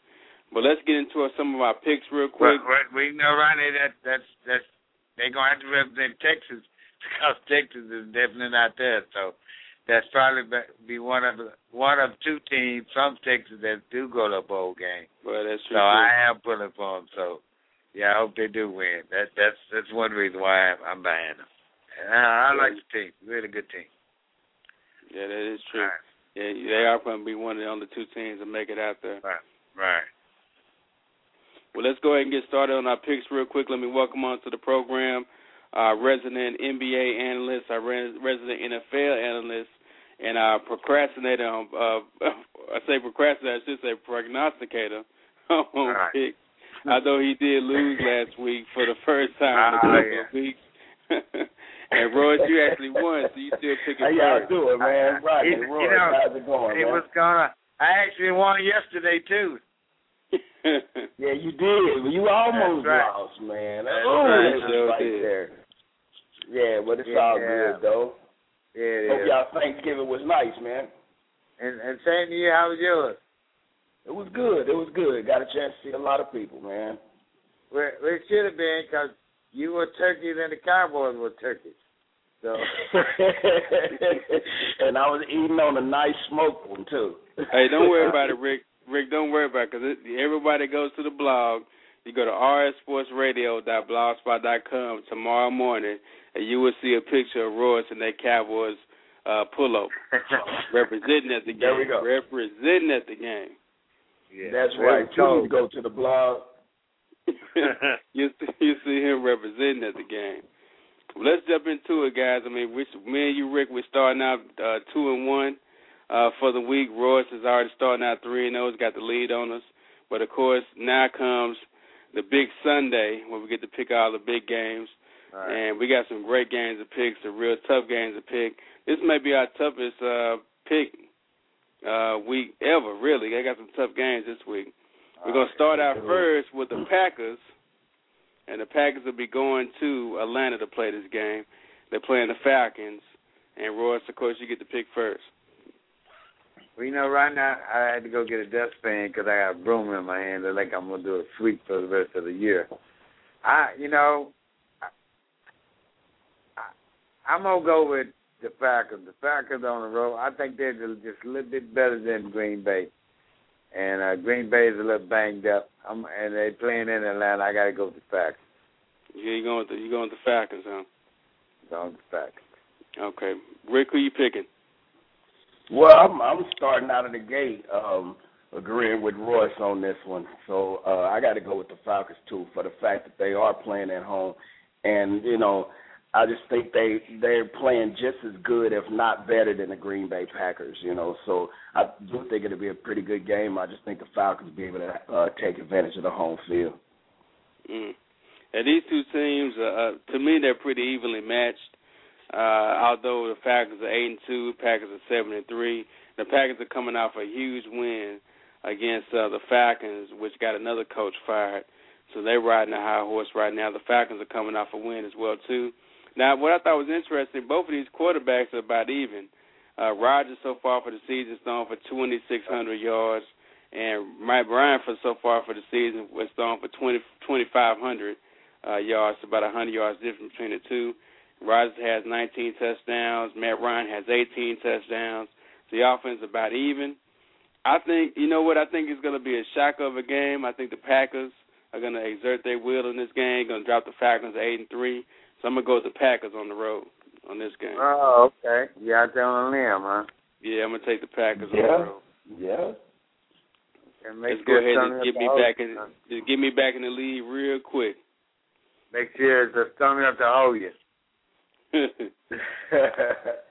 But let's get into some of our picks real quick. Well, we know, Ronnie, that that's that's they're gonna have to represent Texas because Texas is definitely not there. So that's probably be- be one of the, one of two teams from Texas that do go to a bowl game. Well, that's So true. too. I am pulling for them. So yeah, I hope they do win. That that's that's one reason why I'm, I'm buying them. And I, I like the team. Really good team. Yeah, that is true. Right, Yeah, they are going to be one of the only two teams to make it out there. right, right. Well, let's go ahead and get started on our picks real quick. Let me welcome on to the program our resident NBA analyst, our resident NFL analyst, and our procrastinator. On, uh, I say procrastinator, I should say prognosticator on Right. picks. Although he did lose last week for the first time in a Ah, couple yeah. of weeks. and Royce, you actually won, so you still picking How y'all first. doing, man? Right, You- Roy, you know, how's it going, It man? was gonna. I actually won yesterday too. Yeah, you did. but You almost right. lost, man. That's oh, right. that Sure right did. there. Yeah, but it's all Yeah. good though. Yeah, it Hope is. y'all Thanksgiving was nice, man. And and same to you. How was yours? It was good. It was good. Got a chance to see a lot of people, man. Well, well, it should have been because you were turkeys and the Cowboys were turkeys. So and I was eating on a nice smoked one too. Hey, don't worry about it, Rick. Rick, don't worry about it because everybody goes to the blog. You go to rfsportsradio.blogspot.com tomorrow morning, and you will see a picture of Royce and that Cowboys uh, pullover representing at the game. There we go. Representing at the game. Yeah, That's right. You cold. need to go to the blog. you see, you see him representing at the game. Well, let's jump into it, guys. I mean, we, me and you, Rick, we're starting out uh, two and one uh, for the week. Royce is already starting out three and zero. He's got the lead on us. But of course, now comes the big Sunday when we get to pick all the big games, right. and we got some great games to pick, some real tough games to pick. This may be our toughest uh, pick uh, week ever. Really, I got some tough games this week. We're gonna start out first with the Packers, and the Packers will be going to Atlanta to play this game. They're playing the Falcons, and Royce, of course, you get to pick first. Well, you know, right now I had to go get a dustpan because I got a broom in my hand. Look like I'm gonna do a sweep for the rest of the year. I, you know, I, I, I'm gonna go with the Falcons. The Falcons on the road. I think they're just a little bit better than Green Bay, and uh, Green Bay is a little banged up. I'm, and they playing in Atlanta. I gotta go with the Falcons. Yeah, you going with the you going with the Falcons, huh? Go with the Falcons. Okay, Rick, who you picking? Well, I'm I'm starting out of the gate um, agreeing with Royce on this one. So uh, I got to go with the Falcons too for the fact that they are playing at home, and you know I just think they they're playing just as good, if not better, than the Green Bay Packers. You know, so I do think it'll be a pretty good game. I just think the Falcons will be able to uh, take advantage of the home field. Mm. And these two teams, uh, uh, to me, they're pretty evenly matched. Uh, although the Falcons are eight and two, Packers are seven and three. The Packers are coming off a huge win against uh, the Falcons, which got another coach fired. So they're riding a high horse right now. The Falcons are coming off a win as well too. Now, what I thought was interesting, both of these quarterbacks are about even. Uh, Rodgers so far for the season is thrown for 2,600 yards, and Matt Ryan for so far for the season was thrown for 20, 2,500 uh, yards, about 100 yards difference between the two. Rodgers has 19 touchdowns. Matt Ryan has 18 touchdowns. The offense is about even. I think you know what I think is going to be a shock of a game. I think the Packers are going to exert their will in this game. Going to drop the Falcons to eight and three. So I'm going to go with the Packers on the road on this game. Oh, okay. Yeah, out there on a limb, huh? Yeah, I'm going to take the Packers on Yeah. the road. Yeah. And make Let's go ahead and get me back hose, in. Just get me back in the lead real quick. Make sure it's a Tony up to hold you.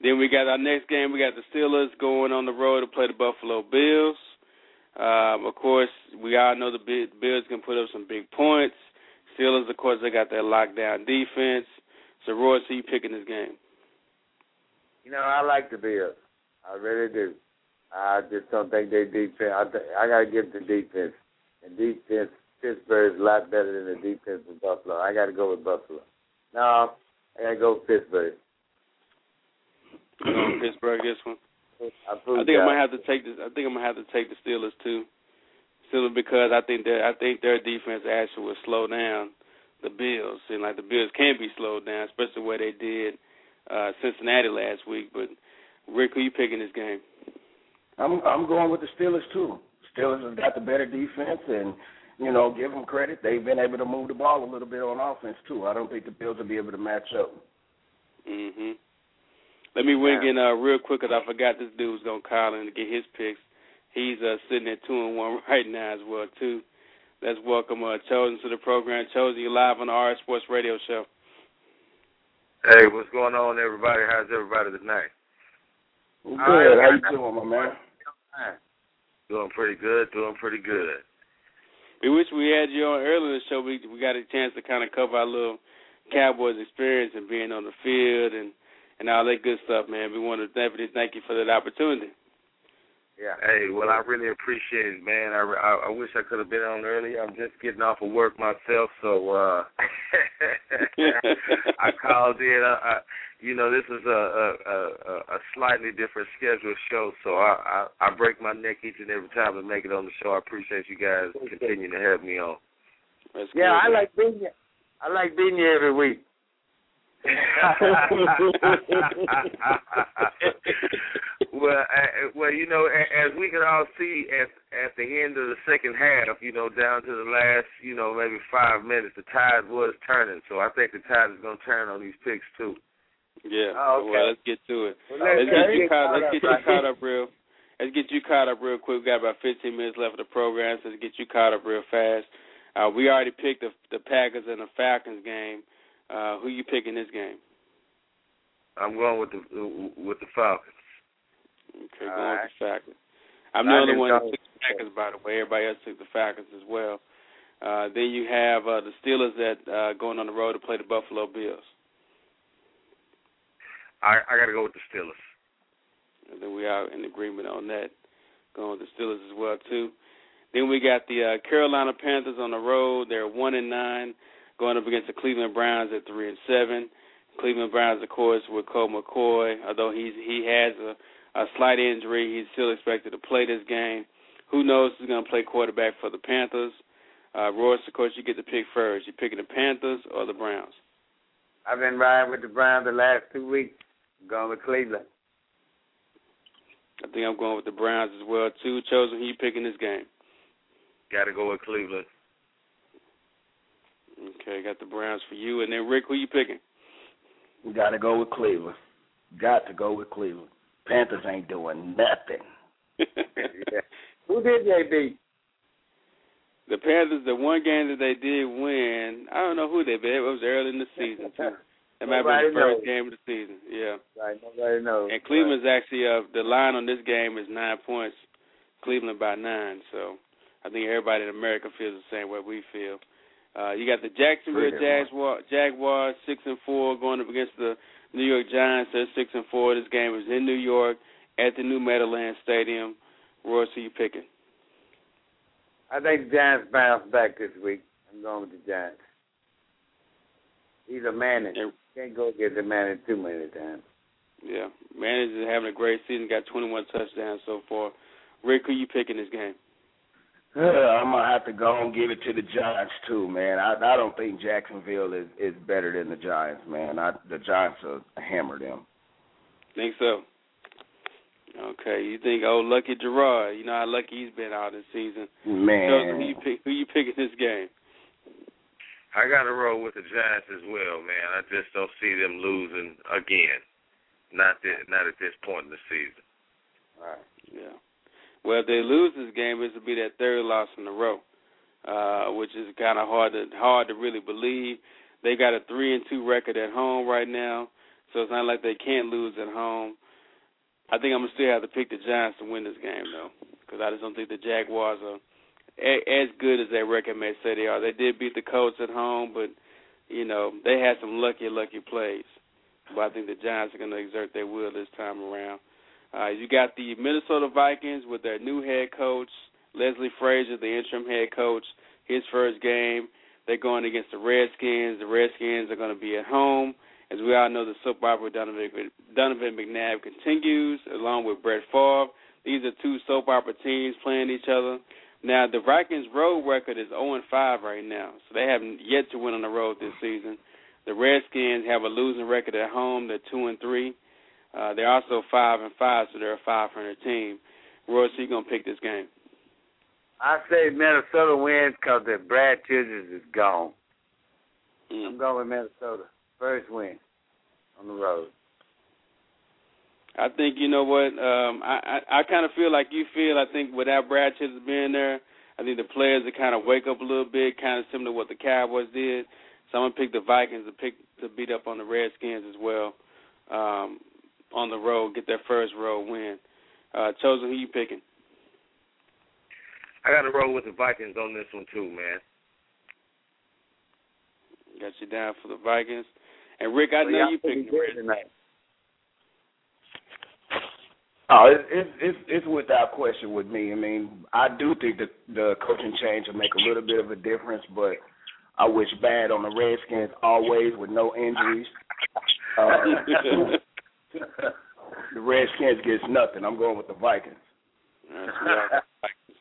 Then we got our next game. We got the Steelers going on the road to play the Buffalo Bills. Um, of course, we all know the Bi- Bills can put up some big points. Steelers, of course, they got their lockdown defense. So, Roy, you picking this game? You know, I like the Bills. I really do. I just don't think they defense. I th- I gotta give the defense. And defense, Pittsburgh is a lot better than the defense of Buffalo. I gotta go with Buffalo. No, I gotta go with Pittsburgh. You know, Pittsburgh this one. I, I think I might have to take this. I think I'm gonna have to take the Steelers too. Steelers because I think that I think their defense actually will slow down the Bills. Seem like the Bills can be slowed down, especially the way they did uh Cincinnati last week. But Rick, who you picking this game? I'm I'm going with the Steelers too. Steelers have got the better defense, and you know, give them credit. They've been able to move the ball a little bit on offense too. I don't think the Bills will be able to match up. Mhm. Let me wing in uh, real quick because I forgot this dude was gonna call in to get his picks. He's uh, sitting at two and one right now as well too. Let's welcome uh, Chosen to the program. Chosen, you live on the RF Sports Radio Show. Hey, what's going on, everybody? How's everybody tonight? Good. right. How you doing, my man? Doing pretty good. Doing pretty good. We wish we had you on earlier in the show. We we got a chance to kind of cover our little Cowboys experience and being on the field and and all that good stuff, man. We want to definitely thank you for that opportunity. Yeah. Hey, well, I really appreciate it, man. I, I, I wish I could have been on earlier. I'm just getting off of work myself, so uh I called in. I, I, you know, this is a a, a a slightly different scheduled show, so I, I I break my neck each and every time to make it on the show. I appreciate you guys continuing to have me on. That's Yeah, I man. like being here. I like being here every week. Well, uh, well, you know, as we can all see at at the end of the second half, you know, down to the last, you know, maybe five minutes, the tide was turning. So I think the tide is going to turn on these picks too. Yeah. Oh, okay. Well, let's get to it. Well, let's let's get you caught. Let's get you caught up real. Let's get you caught up real quick. We got about 15 minutes left of the program, so let's get you caught up real fast. Uh, we already picked the, the Packers and the Falcons game. Uh, who you picking this game? I'm going with the with the Falcons. Okay, going right. with the Falcons. I'm the only one that took the Packers, by the way. Everybody else took the Falcons as well. Uh, then you have uh, the Steelers that uh, going on the road to play the Buffalo Bills. I I got to go with the Steelers. And then we are in agreement on that. Going with the Steelers as well too. Then we got the uh, Carolina Panthers on the road. They're one and nine, going up against the Cleveland Browns at three and seven. Cleveland Browns, of course, with Colt McCoy. Although he's he has a, a slight injury, he's still expected to play this game. Who knows who's going to play quarterback for the Panthers? Uh, Royce, of course, you get to pick first. You picking the Panthers or the Browns? I've been riding with the Browns the last two weeks. I'm going with Cleveland. I think I'm going with the Browns as well too. Chosen, who you picking this game? Got to go with Cleveland. Okay, got the Browns for you. And then Rick, who you picking? We got to go with Cleveland. Got to go with Cleveland. Panthers ain't doing nothing. yeah. Who did they beat? The Panthers, the one game that they did win, I don't know who they beat. It was early in the season too. That might have been the first knows. game of the season. Yeah. Right, nobody knows. And Cleveland's actually uh the line on this game is nine points. Cleveland by nine. So I think everybody in America feels the same way we feel. Uh you got the Jacksonville Pretty much. Jaguar Jaguars six and four going up against the New York Giants. They're six and four. This game is in New York at the new Meadowlands Stadium. Royce, who you picking? I think the Giants bounce back this week. I'm going with the Giants. He's a. Yeah. Can't go get the Manning too many times. Yeah. Man is having a great season, got twenty one touchdowns so far. Rick, who you picking this game? Uh, I'm gonna have to go and give it to the Giants too, man. I I don't think Jacksonville is is better than the Giants, man. I the Giants will hammer them. Think so. Okay, you think oh lucky Garrard, you know how lucky he's been out this season. Man, Chosen, who you pick who you picking this game? I got to roll with the Giants as well, man. I just don't see them losing again. Not this, not at this point in the season. Right. Yeah. Well, if they lose this game, this will be their third loss in a row, uh, which is kind of hard to hard to really believe. They got a three and two record at home right now, so it's not like they can't lose at home. I think I'm gonna still have to pick the Giants to win this game though, because I just don't think the Jaguars are as good as their record may say they are. They did beat the Colts at home, but you know they had some lucky, lucky plays. But I think the Giants are gonna exert their will this time around. Uh, you got the Minnesota Vikings with their new head coach, Leslie Frazier, the interim head coach. His first game, they're going against the Redskins. The Redskins are going to be at home. As we all know, the soap opera Donovan McNabb continues, along with Brett Favre. These are two soap opera teams playing each other. Now, the Vikings' road record is 0 5 right now, so they haven't yet to win on the road this season. The Redskins have a losing record at home. They're 2 and 3. Uh, they're also 5 and 5, so they're a 500 team. Royce, who you going to pick this game? I say Minnesota wins because the Brad Childress is gone. Mm. I'm going with Minnesota. First win on the road. I think you know what. Um, I I, I kind of feel like you feel. I think without Brad Childress being there, I think the players will kind of wake up a little bit, kind of similar to what the Cowboys did. So I'm gonna pick the Vikings to pick to beat up on the Redskins as well um, on the road, get their first road win. Uh, Chosen, who you picking? I got to roll with the Vikings on this one too, man. Got you down for the Vikings. And Rick, I know you picking the Redskins. tonight. Oh, it's it's it's it's without question with me. I mean, I do think that the coaching change will make a little bit of a difference, but I wish bad on the Redskins always with no injuries. Uh, the Redskins gets nothing. I'm going with the Vikings. That's what I got the Vikings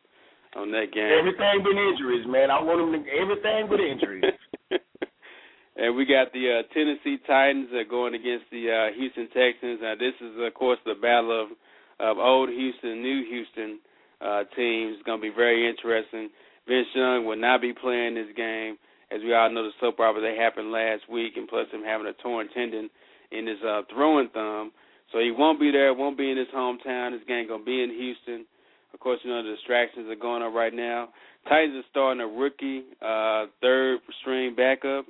on that game. Everything but injuries, man. I want them to everything but injuries. and we got the uh, Tennessee Titans uh, going against the uh, Houston Texans. Now, this is, of course, the battle of of old Houston new Houston uh, teams. It's going to be very interesting. Vince Young will not be playing this game. As we all know, the soap opera that happened last week, and plus him having a torn tendon in his uh, throwing thumb. So he won't be there, won't be in his hometown. This game going to be in Houston. Of course, you know the distractions are going on right now. Titans are starting a rookie uh, third string backup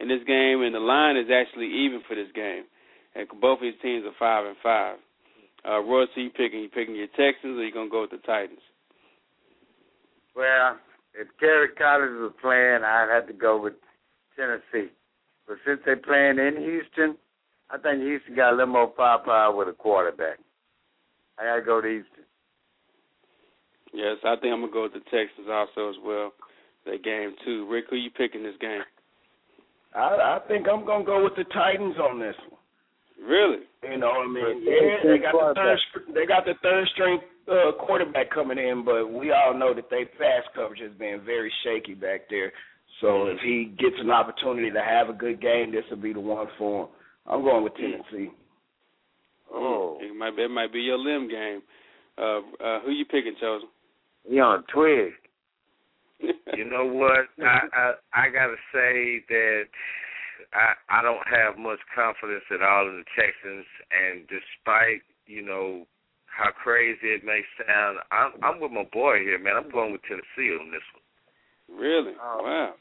in this game, and the line is actually even for this game. And both of these teams are five and five. Uh, Royce, who you picking? You picking your Texans, or you gonna go with the Titans? Well, if Kerry Collins was playing, I'd have to go with Tennessee. But since they're playing in Houston, I think Houston got a little more firepower with a quarterback. I gotta go to Houston. Yes, I think I'm gonna go with the Texans also as well. That game too. Rick, who you picking this game? I, I think I'm gonna go with the Titans on this one. Really? You know, what I mean, yeah, they got the third, they got the third string uh, quarterback coming in, but we all know that they pass coverage has been very shaky back there. So if he gets an opportunity to have a good game, this will be the one for him. I'm going with Tennessee. Oh, it might be, it might be your limb game. Uh, uh, who you picking, chosen? You on twig? you know what? I I, I got to say that I I don't have much confidence at all in the Texans, and despite you know how crazy it may sound, I'm I'm with my boy here, man. I'm going with Tennessee on this one. Really? Oh. Wow.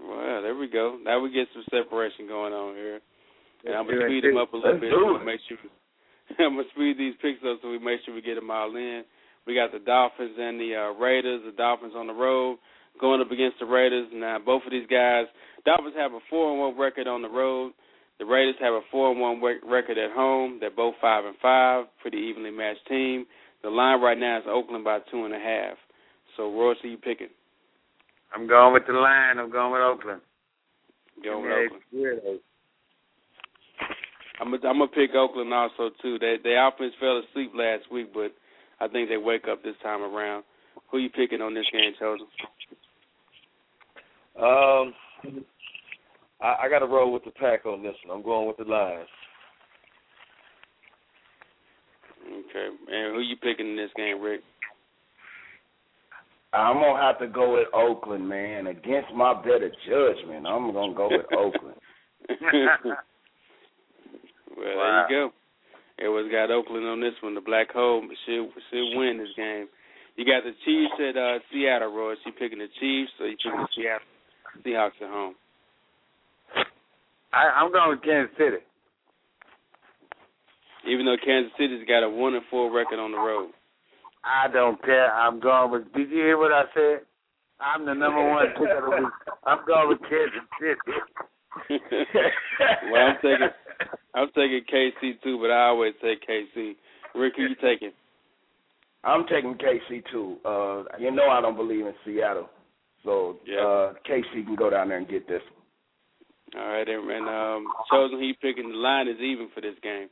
Well, there we go. Now we get some separation going on here. And I'm gonna speed them up a little bit so we make sure. I'm gonna speed these picks up so we make sure we get them all in. We got the Dolphins and the uh, Raiders. The Dolphins on the road going up against the Raiders. Now both of these guys, Dolphins have a four and one record on the road. The Raiders have a four and one record at home. They're both five and five, pretty evenly matched team. The line right now is Oakland by two and a half. So Royce, are you picking? I'm going with the line. I'm going with Oakland. Going with Oakland. I'm gonna, I'm pick Oakland also too. They they offense fell asleep last week, but I think they wake up this time around. Who you picking on this game, chosen? Um, I, I got to roll with the pack on this one. I'm going with the Lions. Okay, and who you picking in this game, Rick? I'm gonna have to go with Oakland, man. Against my better judgment, I'm gonna go with Oakland. well, wow. there you go. Everyone's got Oakland on this one. The Black Hole should should win this game. You got the Chiefs at uh, Seattle, Royce. You picking the Chiefs, or you picking the Seattle Seahawks at home? I, I'm going with Kansas City. Even though Kansas City's got a one and four record on the road. I don't care. I'm going with. Did you hear what I said? I'm the number one pick of the week. I'm going with Kansas City. well, I'm taking I'm taking KC too, but I always take KC. Rick, who you taking? I'm taking KC too. Uh, you know I don't believe in Seattle, so yeah. uh, KC can go down there and get this. All right, and um, chosen who you picking? The line is even for this game.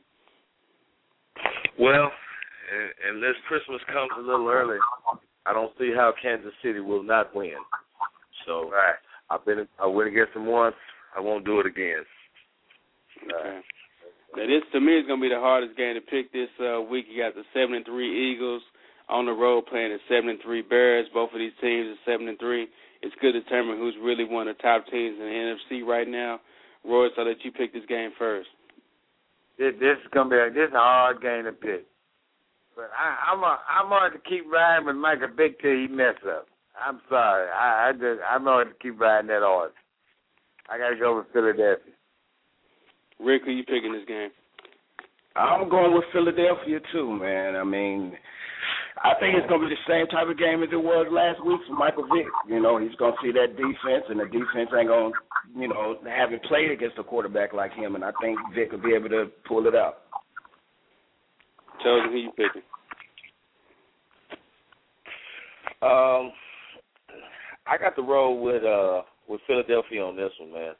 Well, unless Christmas comes a little early, I don't see how Kansas City will not win. So right. I've been I went against them once. I won't do it again. Okay. Now this to me is gonna be the hardest game to pick this uh, week. You got the seven and three Eagles on the road playing the seven and three Bears. Both of these teams are seven and three. It's good to determine who's really one of the top teams in the NFC right now. Royce, I'll let you pick this game first. This, this is gonna be a, this is a hard game to pick. But I, I'm a, I'm going to keep riding with Michael Vick till he mess up. I'm sorry. I, I just I'm going to keep riding that horse. I got to go with Philadelphia. Rick, who you picking this game? I'm going with Philadelphia too, man. I mean, I think it's going to be the same type of game as it was last week for Michael Vick. You know, he's going to see that defense, and the defense ain't going to, you know, haven't played against a quarterback like him, and I think Vick will be able to pull it out. Chosen, who you picking? Um, I got the roll with uh with Philadelphia on this one, man.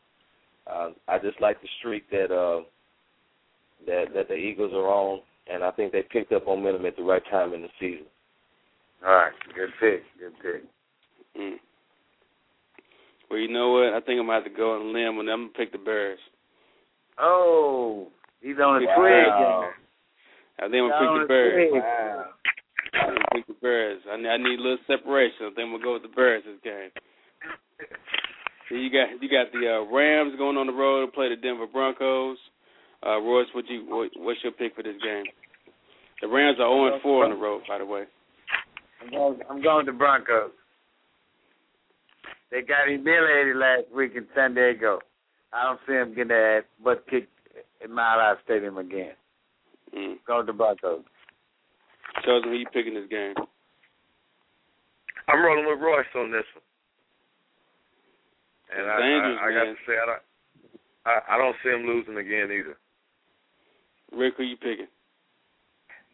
Uh, I just like the streak that uh that that the Eagles are on, and I think they picked up momentum at the right time in the season. All right, good pick, good pick. Mm. Well, you know what? I think I'm gonna have to go on a limb, and I'm gonna pick the Bears. Oh, he's on a twig. I think I'm gonna pick the Bears. Wow. I'm gonna pick the Bears. I need, I need a little separation. I think we'll go with the Bears this game. So you got you got the uh, Rams going on the road to play the Denver Broncos. Uh, Royce, what you what, what's your pick for this game? The Rams are 0 and 4 on the road, by the way. I'm going, I'm going to Broncos. They got humiliated last week in San Diego. I don't see them getting their ass butt kicked in Mile High Stadium again. Mm. Going to Broncos. Chosen, who you picking this game? I'm rolling with Royce on this one. And I, Dangerous, I, I got to say, I don't, I, I don't see him losing again either. Rick, who you picking?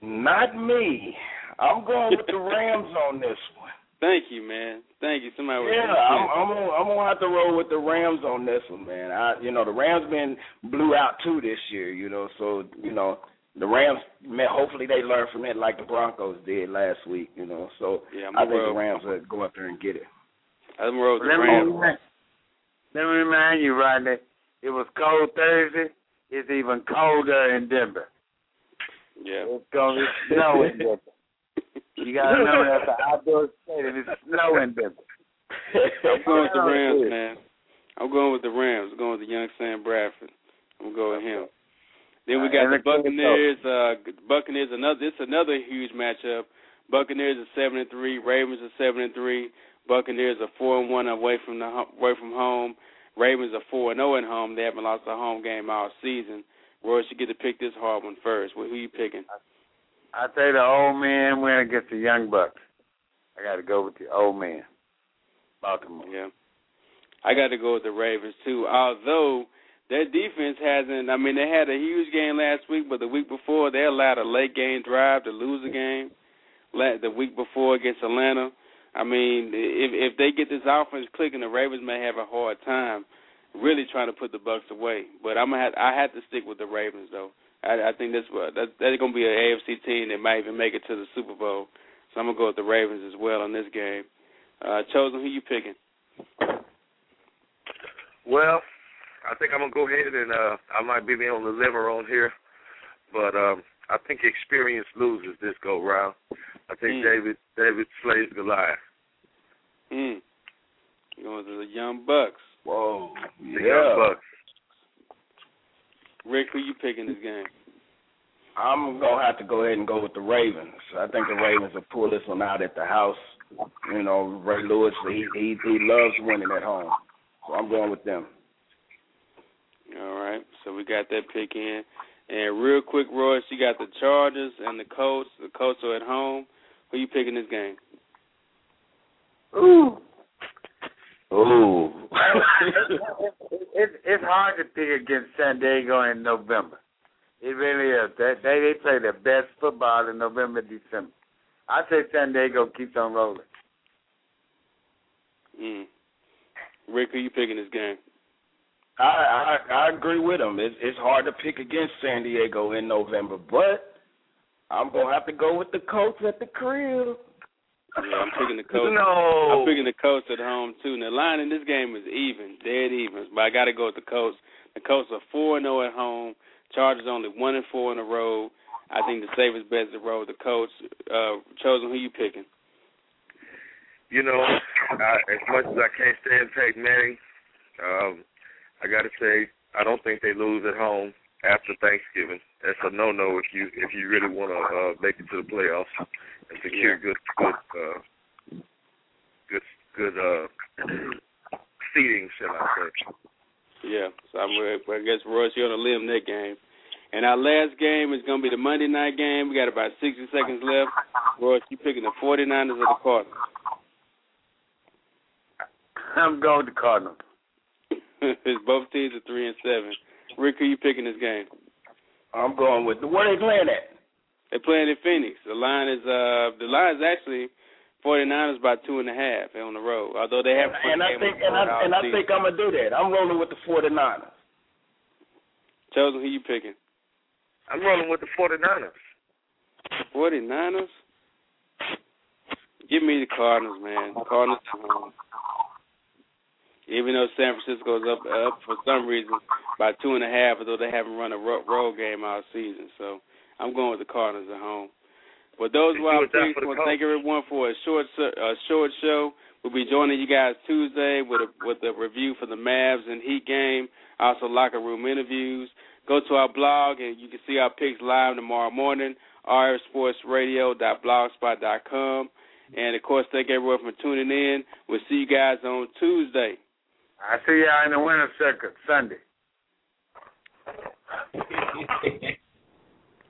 Not me. I'm going with the Rams on this one. Thank you, man. Thank you. Somebody was Yeah, I'm I'm gonna, I'm gonna have to roll with the Rams on this one, man. I you know the Rams been blew out too this year, you know, so you know the Rams man, hopefully they learn from it like the Broncos did last week, you know. So Yeah, I'm I think roll. the Rams will go up there and get it. I'm gonna roll with the Let me, Rams. remind, let me remind you, Rodney, it was cold Thursday. It's even colder in Denver. Yeah. It's going to snow in Denver. You got to know that's an outdoor stadium. It's snowing Denver. I'm going with the Rams, man. I'm going with the Rams. I'm going with the young Sam Bradford. I'm going go with him. Then we Uh, got and the Buccaneers. Uh, Buccaneers. Another. It's another huge matchup. Buccaneers are seven and three. Ravens are seven and three. Buccaneers are four and one away from the away from home. Ravens are four and zero at home. They haven't lost a home game all season. Royce, you get to pick this hard one first. Well, who you picking? I say the old man win against the young bucks. I got to go with the old man. Baltimore. Yeah. I got to go with the Ravens too. Although their defense hasn't. I mean, they had a huge game last week, but the week before they allowed a late game drive to lose a game. The week before against Atlanta. I mean, if if they get this offense clicking, the Ravens may have a hard time really trying to put the Bucks away. But I'm gonna have, I had to stick with the Ravens though. I, I think that's what that, that's gonna be an AFC team that might even make it to the Super Bowl. So I'm gonna go with the Ravens as well in this game. Uh, chosen, who you picking? Well, I think I'm gonna go ahead and uh I might be the only liver on here, but um I think experience loses this go round. I think Mm. David David slays Goliath. Hmm. Going to the Young Bucks. Whoa, The yeah. Young Bucks. Rick, who you picking this game? I'm gonna have to go ahead and go with the Ravens. I think the Ravens will pull this one out at the house. You know, Ray Lewis, he he he loves winning at home, so I'm going with them. All right. So we got that pick in. And real quick, Royce, you got the Chargers and the Colts. The Colts are at home. Who you picking this game? Ooh. Ooh. it, it, it's hard to pick against San Diego in November. It really is. They they, they play their best football in November, December. I say San Diego keeps on rolling. Mm. Rick, who you picking this game? I, I I agree with him. It's it's hard to pick against San Diego in November, but I'm gonna have to go with the Colts at the crib. Yeah, I'm picking the Colts. No. I'm picking the Colts at home too. And the line in this game is even, dead even. But I got to go with the Colts. The Colts are four and zero at home. Chargers only one and four on the road. I think the safest bet is to roll with the Colts. Uh, chosen, who you picking? You know, I, as much as I can't stand Peyton Manning, um, I got to say I don't think they lose at home after Thanksgiving. That's a no-no if you if you really want to uh, make it to the playoffs and secure good good uh, good good uh, seating, shall I say? Yeah, so I'm, I guess Royce, you're on a limb that game. And our last game is going to be the Monday night game. We got about 60 seconds left. Royce, you picking the 49ers or the Cardinals? I'm going to Cardinals. Both teams are three and seven. Rick, who you picking this game? I'm going with the where they playing at. They're playing in Phoenix. The line is uh the line is actually 49ers by two and a half on the road. Although they have And I think and I and I think I'm gonna do that. I'm rolling with the 49ers. Chosen, who you picking? I'm rolling with the 49ers. 49ers? Give me the Cardinals, man. Cardinals at home. Even though San Francisco's up up for some reason by two and a half, although they haven't run a road game all season, so I'm going with the Cardinals at home. But those were our picks. I want to thank everyone for a short a short show. We'll be joining you guys Tuesday with a with a review for the Mavs and Heat game. Also locker room interviews. Go to our blog and you can see our picks live tomorrow morning. rfsportsradio.blogspot.com. And of course, thank everyone for tuning in. We'll see you guys on Tuesday. I see y'all in the winter circuit Sunday.